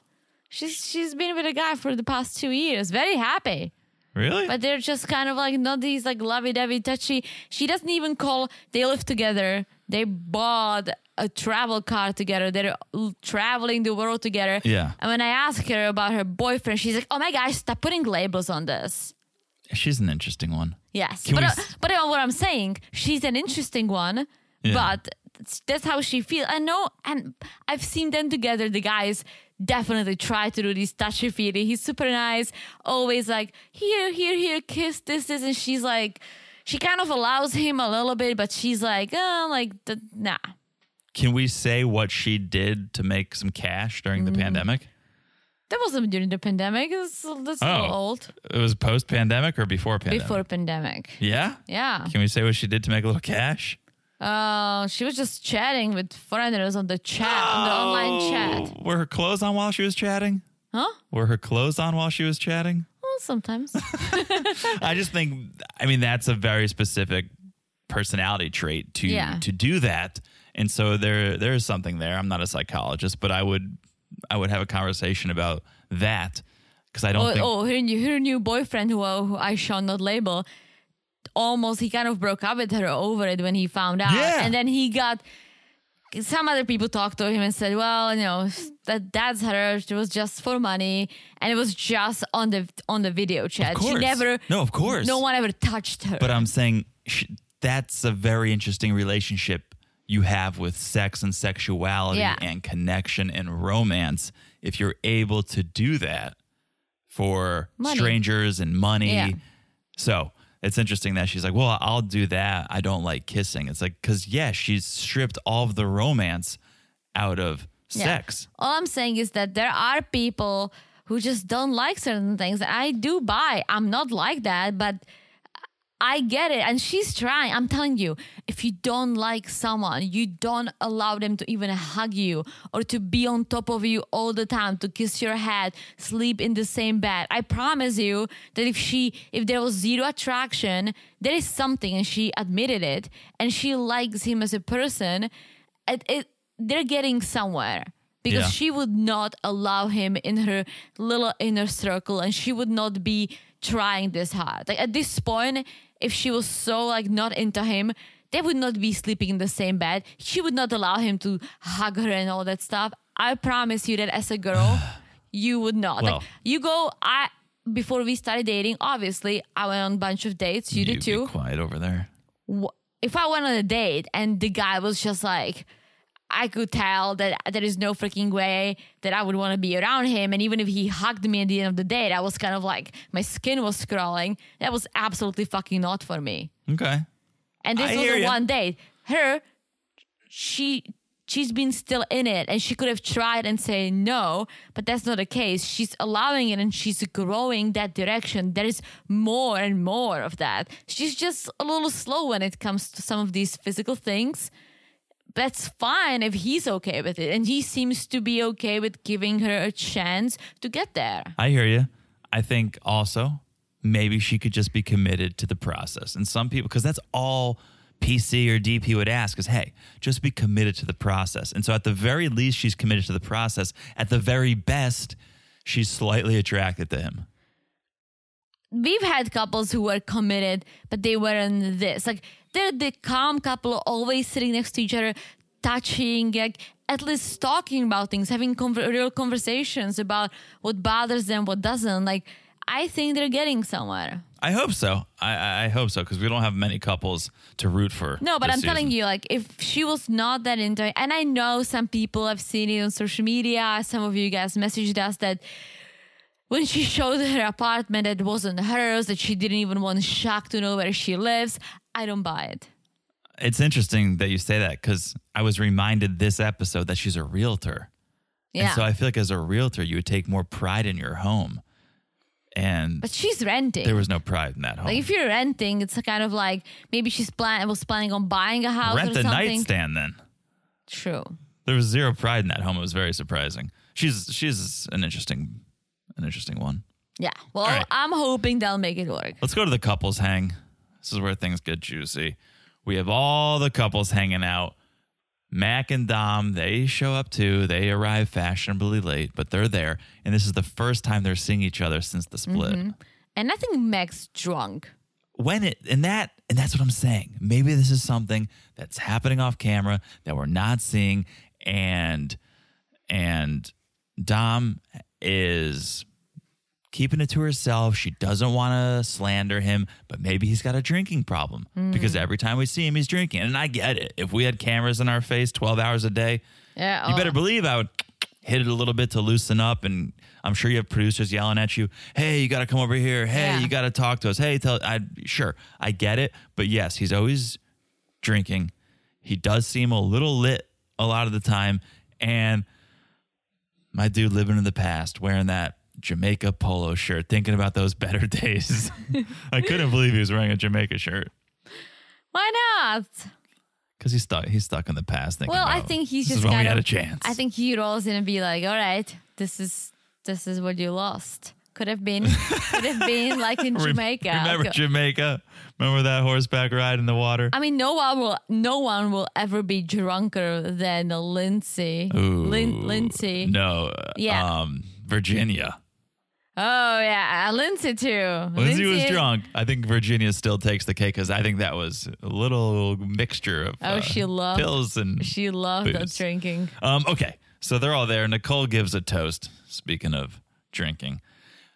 Speaker 4: She's she's been with a guy for the past two years, very happy.
Speaker 3: Really?
Speaker 4: But they're just kind of like not these like lovey-dovey, touchy. She doesn't even call. They live together. They bought a travel car together. They're traveling the world together.
Speaker 3: Yeah.
Speaker 4: And when I ask her about her boyfriend, she's like, "Oh my gosh, stop putting labels on this."
Speaker 3: she's an interesting one.
Speaker 4: Yes,
Speaker 3: Can
Speaker 4: but
Speaker 3: we
Speaker 4: uh, but uh, what I'm saying, she's an interesting one.
Speaker 3: Yeah.
Speaker 4: But that's, that's how she feels. I know, and I've seen them together. The guys definitely try to do this touchy feely. He's super nice, always like here, here, here, kiss this, this, and she's like, she kind of allows him a little bit, but she's like, oh, like the, nah.
Speaker 3: Can we say what she did to make some cash during
Speaker 4: Mm.
Speaker 3: the pandemic?
Speaker 4: That wasn't during the pandemic. That's, that's
Speaker 3: Oh.
Speaker 4: old.
Speaker 3: It was post pandemic or before pandemic?
Speaker 4: Before pandemic.
Speaker 3: Yeah?
Speaker 4: Yeah.
Speaker 3: Can we say what she did to make a little cash?
Speaker 4: Uh, she was just chatting with foreigners on the chat, on the online chat.
Speaker 3: Were her clothes on while she was chatting?
Speaker 4: Huh?
Speaker 3: Were her clothes on while she was chatting?
Speaker 4: Well, sometimes.
Speaker 3: I just think I mean that's a very specific personality trait to
Speaker 4: Yeah.
Speaker 3: to do that. And so there there is something there. I'm not a psychologist, but I would I would have a conversation about that because I don't
Speaker 4: oh,
Speaker 3: think
Speaker 4: oh, her new, her new boyfriend, who, who I shall not label, almost he kind of broke up with her over it when he found out,
Speaker 3: Yeah.
Speaker 4: and then he got some other people talked to him and said, "Well, you know, that that's her. It was just for money, and it was just on the on the video chat. She never,
Speaker 3: No, of course.
Speaker 4: no one ever touched her.
Speaker 3: But I'm saying sh- that's a very interesting relationship you have with sex and sexuality
Speaker 4: Yeah.
Speaker 3: and connection and romance. If you're able to do that for
Speaker 4: Money.
Speaker 3: strangers and money.
Speaker 4: Yeah.
Speaker 3: So it's interesting that she's like, well, I'll do that. I don't like kissing. It's like, because, yeah, she's stripped all of the romance out of
Speaker 4: Yeah.
Speaker 3: sex.
Speaker 4: All I'm saying is that there are people who just don't like certain things. I do buy. I'm not like that, but I get it. And she's trying. I'm telling you, if you don't like someone, you don't allow them to even hug you or to be on top of you all the time, to kiss your head, sleep in the same bed. I promise you that if she, if there was zero attraction, there is something, and she admitted it, and she likes him as a person, it, it they're getting somewhere because
Speaker 3: Yeah.
Speaker 4: she would not allow him in her little inner circle and she would not be trying this hard like at this point if she was so like not into him they would not be sleeping in the same bed. She would not allow him to hug her and all that stuff. I promise you that as a girl you would not.
Speaker 3: Well-
Speaker 4: like you go i before we started dating obviously i went on a bunch of dates. You, did too.
Speaker 3: quiet over there.
Speaker 4: if I went on a date and the guy was just like, I could tell that there is no freaking way that I would want to be around him. And even if he hugged me at the end of the date, I was kind of like, my skin was crawling. That was absolutely fucking not for me.
Speaker 3: Okay.
Speaker 4: And this
Speaker 3: I
Speaker 4: was a one date. Her, she, she's been still in it and she could have tried and say no, but that's not the case. She's allowing it and she's growing that direction. There is more and more of that. She's just a little slow when it comes to some of these physical things. That's fine if he's okay with it. And he seems to be okay with giving her a chance to get there.
Speaker 3: I hear you. I think also maybe she could just be committed to the process. And some people, because that's all PC or DP would ask is, hey, just be committed to the process. And so at the very least, she's committed to the process. At the very best, she's slightly attracted to him.
Speaker 4: we've had couples who were committed, but they weren't this. Like they're the calm couple, always sitting next to each other, touching, like at least talking about things, having conver- real conversations about what bothers them, what doesn't. Like I think they're getting somewhere.
Speaker 3: I hope so. I, I hope so because we don't have many couples to root for.
Speaker 4: No, but I'm telling you, like, if she was not that into it, and I know some people have seen it on social media, some of you guys messaged us that when she showed her apartment that wasn't hers, that she didn't even want Shaq to know where she lives, I don't buy it.
Speaker 3: It's interesting that you say that because I was reminded this episode that she's a realtor.
Speaker 4: Yeah.
Speaker 3: And so I feel like as a realtor, you would take more pride in your home. And
Speaker 4: but she's renting.
Speaker 3: there was no pride in that home.
Speaker 4: like if you're renting, it's kind of like maybe she's plan was planning on buying a house
Speaker 3: Rent
Speaker 4: or
Speaker 3: the
Speaker 4: something.
Speaker 3: nightstand then.
Speaker 4: True.
Speaker 3: There was zero pride in that home. It was very surprising. She's she's an interesting an interesting one.
Speaker 4: Yeah. Well,
Speaker 3: right.
Speaker 4: I'm hoping they'll make it work.
Speaker 3: Let's go to the couples hang. This is where things get juicy. We have all the couples hanging out. Mac and Dom, they show up too. They arrive fashionably late, but they're there. And this is the first time they're seeing each other since the split. Mm-hmm.
Speaker 4: And I think Mac's drunk.
Speaker 3: When it and that and that's what I'm saying. Maybe this is something that's happening off camera that we're not seeing and and Dom is keeping it to herself. She doesn't want to slander him, but maybe he's got a drinking problem hmm. because every time we see him, he's drinking. And I get it. If we had cameras in our face 12 hours a day,
Speaker 4: Yeah.
Speaker 3: you
Speaker 4: oh.
Speaker 3: better believe I would hit it a little bit to loosen up. And I'm sure you have producers yelling at you, "Hey, you got to come over here. Hey,
Speaker 4: Yeah.
Speaker 3: you got to talk to us. Hey, tell." I sure I get it, but yes, he's always drinking. He does seem a little lit a lot of the time, and my dude living in the past, wearing that Jamaica polo shirt, thinking about those better days. I couldn't believe he was wearing a Jamaica shirt
Speaker 4: Why not?
Speaker 3: because he's stuck. He's stuck in the past. Thinking
Speaker 4: Well, I
Speaker 3: about,
Speaker 4: think he's
Speaker 3: this
Speaker 4: just
Speaker 3: is when we
Speaker 4: kind
Speaker 3: had
Speaker 4: of,
Speaker 3: a chance.
Speaker 4: I think he rolls in and be like, "All right, this is this is what you lost. Could have been, could have been like in Jamaica.
Speaker 3: Remember
Speaker 4: Go-
Speaker 3: Jamaica? Remember that horseback ride in the water?
Speaker 4: I mean, no one will, no one will ever be drunker than Lindsay.
Speaker 3: Ooh,
Speaker 4: Lin- Lindsay.
Speaker 3: No.
Speaker 4: Yeah.
Speaker 3: Um, Virginia.
Speaker 4: Oh yeah, Lindsay too.
Speaker 3: Lindsay was drunk. I think Virginia still takes the cake because I think that was a little mixture of
Speaker 4: Oh,
Speaker 3: uh,
Speaker 4: she loved-
Speaker 3: pills and
Speaker 4: She loved that
Speaker 3: Booze.
Speaker 4: drinking.
Speaker 3: Um, okay, so they're all there. Nicole gives a toast. Speaking of drinking,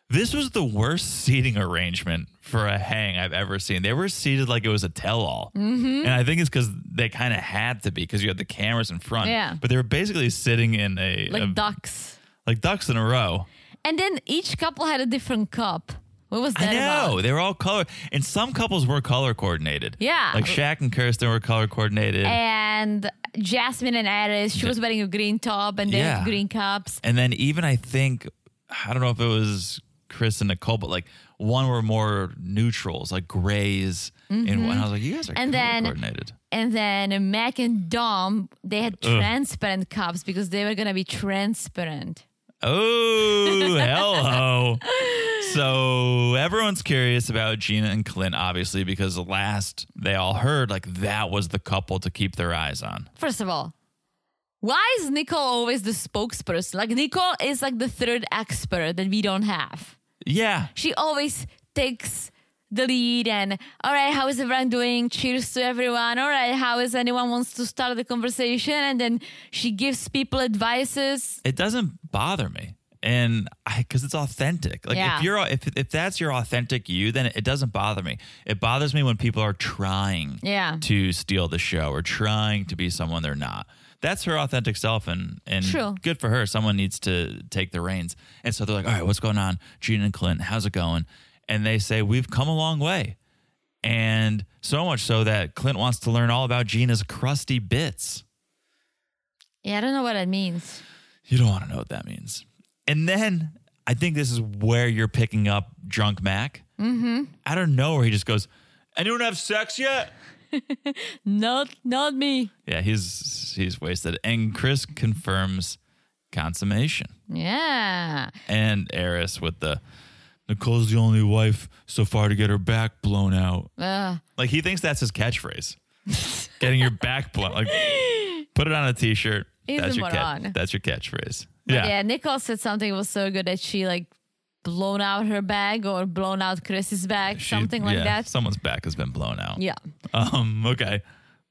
Speaker 3: this was the worst seating arrangement for a hang I've ever seen. They were seated like it was a tell-all,
Speaker 4: Mm-hmm.
Speaker 3: and I think it's because they kind of had to be because you had the cameras in front.
Speaker 4: Yeah.
Speaker 3: but they were basically sitting in a,
Speaker 4: Like
Speaker 3: a-
Speaker 4: ducks.
Speaker 3: like ducks in a row.
Speaker 4: And then each couple had a different cup. What was that
Speaker 3: I know
Speaker 4: about?
Speaker 3: they were all color, and some couples were color coordinated.
Speaker 4: Yeah.
Speaker 3: like Shaq and Kirsten were color coordinated.
Speaker 4: And Jasmine and Airris, she was wearing a green top and they
Speaker 3: Yeah.
Speaker 4: had green cups.
Speaker 3: And then even I think I don't know if it was Chris and Nicole, but like one were more neutrals, like grays. And I was like, you guys are
Speaker 4: Mm-hmm. And
Speaker 3: color
Speaker 4: then-
Speaker 3: coordinated.
Speaker 4: And then Mac and Dom, they had transparent cups because they were gonna be transparent.
Speaker 3: Oh, hello. so everyone's curious about Gina and Clint, obviously, because last they all heard like that was the couple to keep their eyes on.
Speaker 4: First of all, why is Nicole always the spokesperson? Like Nicole is like the third expert that we don't have.
Speaker 3: Yeah.
Speaker 4: She always takes the lead and all right, how is everyone doing? Cheers to everyone. All right, how is anyone wants to start the conversation? And then she gives people advices.
Speaker 3: it doesn't bother me and i because it's authentic like
Speaker 4: Yeah.
Speaker 3: if you're if, if that's your authentic you then it doesn't bother me it bothers me when people are trying
Speaker 4: Yeah.
Speaker 3: to steal the show or trying to be someone they're not that's her authentic self and and
Speaker 4: True.
Speaker 3: good for her someone needs to take the reins and so they're like all right what's going on gina and clint how's it going and they say we've come a long way and so much so that clint wants to learn all about gina's crusty bits
Speaker 4: Yeah, I don't know what that means.
Speaker 3: You don't want to know what that means. And then I think this is where you're picking up drunk Mac. Mm-hmm. Out of nowhere, he just goes, "Anyone have sex yet?"
Speaker 4: Not not me.
Speaker 3: Yeah, he's he's wasted. And Chris confirms consummation.
Speaker 4: Yeah.
Speaker 3: And Airris with the Nicole's the only wife so far to get her back blown out.
Speaker 4: Uh,
Speaker 3: Like he thinks that's his catchphrase. Getting your back blown. Like put it on a t-shirt.
Speaker 4: He's
Speaker 3: that's
Speaker 4: a
Speaker 3: your
Speaker 4: moron.
Speaker 3: that's your catchphrase. Yeah.
Speaker 4: yeah. Nicole said something was so good that she like blown out her bag or blown out Chris's bag,
Speaker 3: She-
Speaker 4: something like
Speaker 3: yeah,
Speaker 4: that.
Speaker 3: Someone's back has been blown out.
Speaker 4: yeah.
Speaker 3: Um, okay.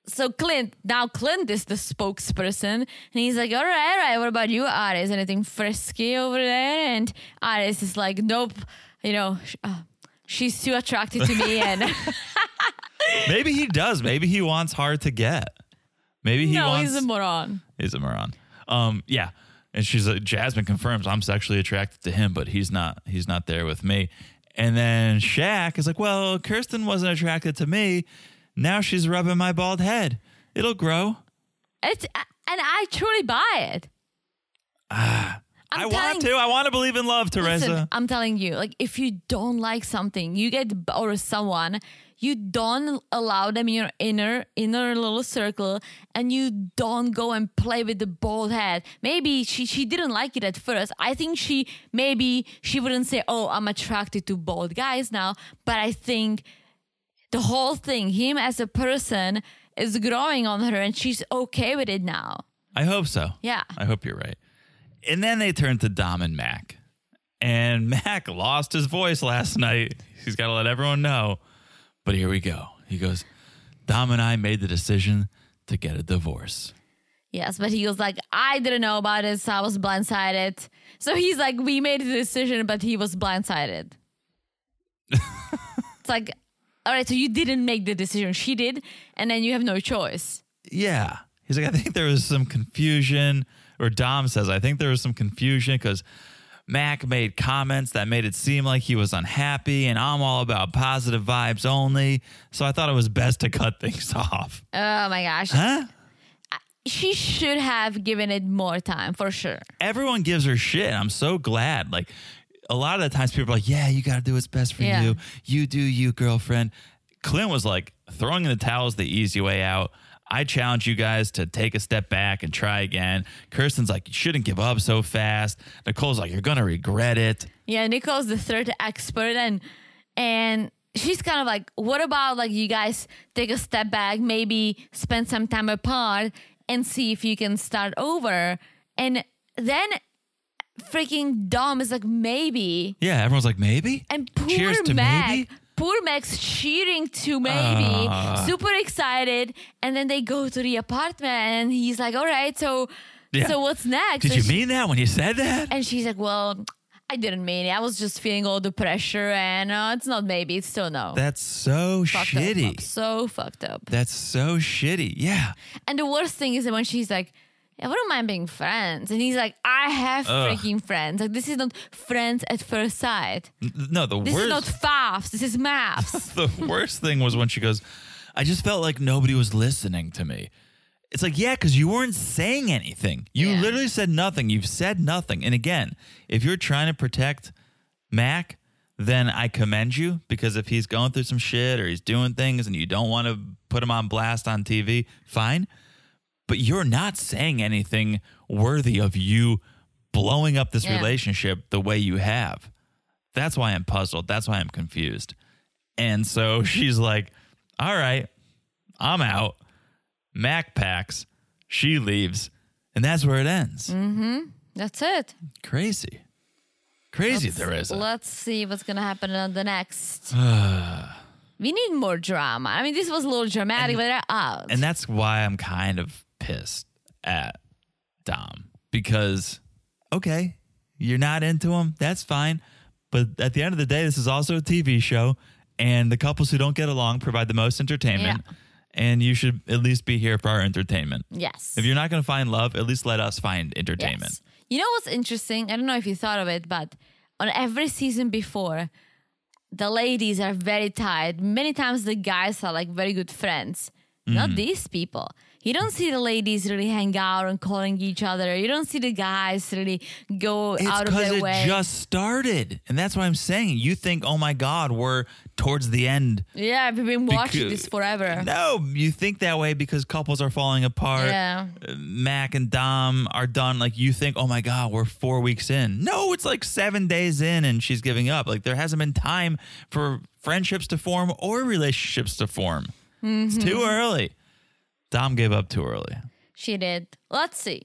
Speaker 4: So Clint, now Clint is the spokesperson, and he's like, "All right, all right. What about you, Airris? Anything frisky over there?" And Airris is like, "Nope. You know, uh, she's too attracted to me." And
Speaker 3: Maybe he does. Maybe he wants hard to get. Maybe he wants.
Speaker 4: no,
Speaker 3: wants.
Speaker 4: he's a moron.
Speaker 3: he's a moron. Um, yeah. And she's like, Jasmine confirms I'm sexually attracted to him, but he's not. He's not there with me. And then Shaq is like, well, Kirsten wasn't attracted to me. Now she's rubbing my bald head. It'll grow.
Speaker 4: It's and I truly buy it. I'm
Speaker 3: I want to. I want to believe in love, Teresa.
Speaker 4: Listen, I'm telling you, like if you don't like something, you get or someone, you don't allow them in your inner inner little circle, and you don't go and play with the bald head. Maybe she she didn't like it at first. I think she maybe she wouldn't say, "Oh, I'm attracted to bald guys now," but I think the whole thing, him as a person, is growing on her, and she's okay with it now.
Speaker 3: I hope so.
Speaker 4: Yeah.
Speaker 3: I hope you're right. And then they turn to Dom and Mac. And Mac lost his voice last night. He's got to let everyone know. But here we go. He goes, Dom and I made the decision to get a divorce.
Speaker 4: Yes, but he was like, I didn't know about it, so I was blindsided. So he's like, we made the decision, but he was blindsided. it's like, all right, so you didn't make the decision. She did, and then you have no choice.
Speaker 3: Yeah. He's like, I think there was some confusion. Or Dom says, I think there was some confusion because Mac made comments that made it seem like he was unhappy, and I'm all about positive vibes only. So I thought it was best to cut things off.
Speaker 4: Oh my gosh.
Speaker 3: Huh?
Speaker 4: She should have given it more time for sure.
Speaker 3: everyone gives her shit. I'm so glad. Like a lot of the times people are like, yeah, you got to do what's best for
Speaker 4: Yeah.
Speaker 3: you. You do you, girlfriend. Clint was like, throwing in the towel is the easy way out. I challenge you guys to take a step back and try again. Kirsten's like, you shouldn't give up so fast. Nicole's like, you're to regret it.
Speaker 4: Yeah, Nicole's the third expert and and she's kind of like, what about like you guys take a step back, maybe spend some time apart and see if you can start over. And then freaking Dom is like maybe,
Speaker 3: Yeah, everyone's like maybe.
Speaker 4: and poor
Speaker 3: Cheers to
Speaker 4: Meg,
Speaker 3: maybe.
Speaker 4: Poor Meg's cheering to maybe,
Speaker 3: Ah.
Speaker 4: super excited, and then they go to the apartment, and he's like, "All right, so,
Speaker 3: Yeah.
Speaker 4: so what's next?"
Speaker 3: Did
Speaker 4: And
Speaker 3: you
Speaker 4: she-
Speaker 3: mean that when you said that?
Speaker 4: And she's like, "Well, I didn't mean it. I was just feeling all the pressure, and uh, it's not maybe, it's still no."
Speaker 3: That's so
Speaker 4: Fucked
Speaker 3: shitty.
Speaker 4: Mom. so fucked up.
Speaker 3: That's so shitty. Yeah.
Speaker 4: And the worst thing is that when she's like, I wouldn't mind being friends. And he's like, I have
Speaker 3: Ugh.
Speaker 4: freaking friends. Like, this is not friends at first sight.
Speaker 3: N- No, the
Speaker 4: This
Speaker 3: worst.
Speaker 4: is not FAFs. This is MAFS.
Speaker 3: the worst thing was when she goes, I just felt like nobody was listening to me. It's like, yeah, because you weren't saying anything. You
Speaker 4: Yeah.
Speaker 3: literally said nothing. You've said nothing. And again, if you're trying to protect Mac, then I commend you because if he's going through some shit or he's doing things and you don't want to put him on blast on TV, fine. But you're not saying anything worthy of you blowing up this
Speaker 4: Yeah.
Speaker 3: relationship the way you have. That's why I'm puzzled. That's why I'm confused. And so she's like, all right, I'm out. Mac packs. She leaves. And that's where it ends. Mm-hmm.
Speaker 4: That's it.
Speaker 3: Crazy. Crazy,
Speaker 4: Let's-
Speaker 3: Teresa.
Speaker 4: Let's see what's going to happen on the next. we need more drama. I mean, this was a little dramatic, but they're out.
Speaker 3: And that's why I'm kind of pissed at Dom because, okay, you're not into him. That's fine. But at the end of the day, this is also a TV show, and the couples who don't get along provide the most entertainment. And you should at least be here for our entertainment.
Speaker 4: yes.
Speaker 3: If you're not going to find love, at least let us find entertainment.
Speaker 4: Yes. You know what's interesting? I don't know if you thought of it, but on every season before, the ladies are very tired. Many times the guys are like very good friends.
Speaker 3: Mm-hmm.
Speaker 4: Not these people. You don't see the ladies really hang out and calling each other. You don't see the guys really go
Speaker 3: It's
Speaker 4: out of.
Speaker 3: It's because
Speaker 4: their
Speaker 3: it
Speaker 4: way.
Speaker 3: just started. And that's why I'm saying you think, oh my God, we're towards the end.
Speaker 4: yeah, we've been watching
Speaker 3: Becau-
Speaker 4: this forever.
Speaker 3: No, you think that way because couples are falling apart.
Speaker 4: Yeah.
Speaker 3: Mac and Dom are done. Like you think, oh my God, we're four weeks in. No, it's like seven days in and she's giving up. Like there hasn't been time for friendships to form or relationships to form. It's
Speaker 4: Mm-hmm.
Speaker 3: too early. Dom gave up too early.
Speaker 4: She did. Let's see.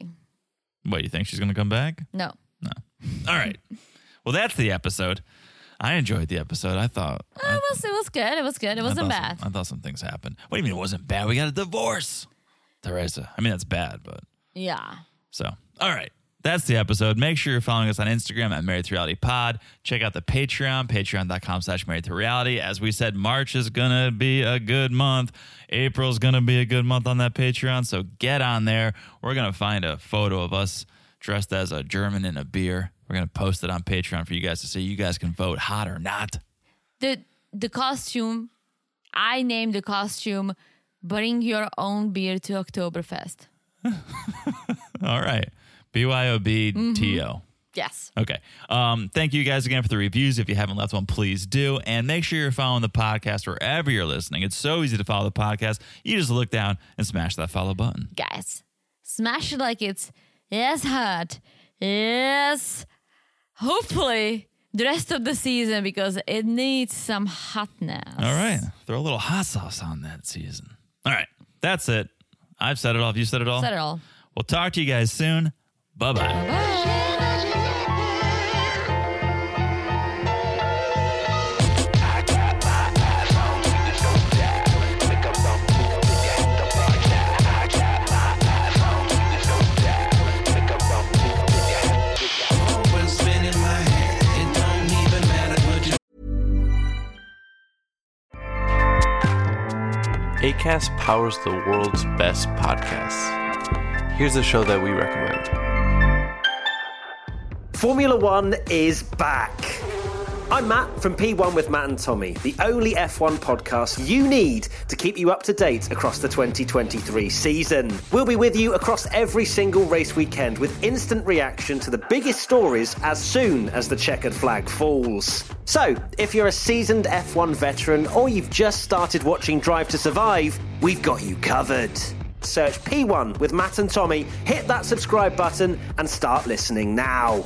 Speaker 3: What, you think she's going to come back?
Speaker 4: No. No.
Speaker 3: All right. Well, that's the episode. I enjoyed the episode. I thought.
Speaker 4: Uh, it was, it was good. It was good. It wasn't bad.
Speaker 3: Some, I thought some things happened. What do you mean it wasn't bad? We got a divorce. Teresa. I mean, that's bad, but
Speaker 4: yeah.
Speaker 3: so. All right. That's the episode. Make sure you're following us on Instagram at Married to Reality Pod. Check out the Patreon, patreon.com slash married to reality. As we said, March is going to be a good month. April's going to be a good month on that Patreon. So get on there. We're going to find a photo of us dressed as a German in a beer. We're going to post it on Patreon for you guys to see. You guys can vote hot or not.
Speaker 4: the the costume i named the costume bring your own beer to oktoberfest
Speaker 3: All right. BYOB
Speaker 4: yes
Speaker 3: Okay. Um, thank you guys again for the reviews. If you haven't left one, please do. And make sure you're following the podcast wherever you're listening. It's so easy to follow the podcast. You just look down and smash that follow button.
Speaker 4: guys smash it like it's yes hot yes hopefully the rest of the season because it needs some hotness
Speaker 3: All right. Throw a little hot sauce on that season. All right. That's it. I've said it all. Have you said it all?
Speaker 4: Said it all.
Speaker 3: We'll talk to you guys soon. Bye bye.
Speaker 4: Bye.
Speaker 1: ACAST powers the world's best podcasts. Here's a show that we recommend.
Speaker 2: Formula One is back. I'm Matt from P1 with Matt and Tommy, the only F1 podcast you need to keep you up to date across the 2023 season. We'll be with you across every single race weekend with instant reaction to the biggest stories as soon as the checkered flag falls. So, if you're a seasoned F1 veteran or you've just started watching Drive to Survive, we've got you covered. Search P1 with Matt and Tommy, hit that subscribe button, and start listening now.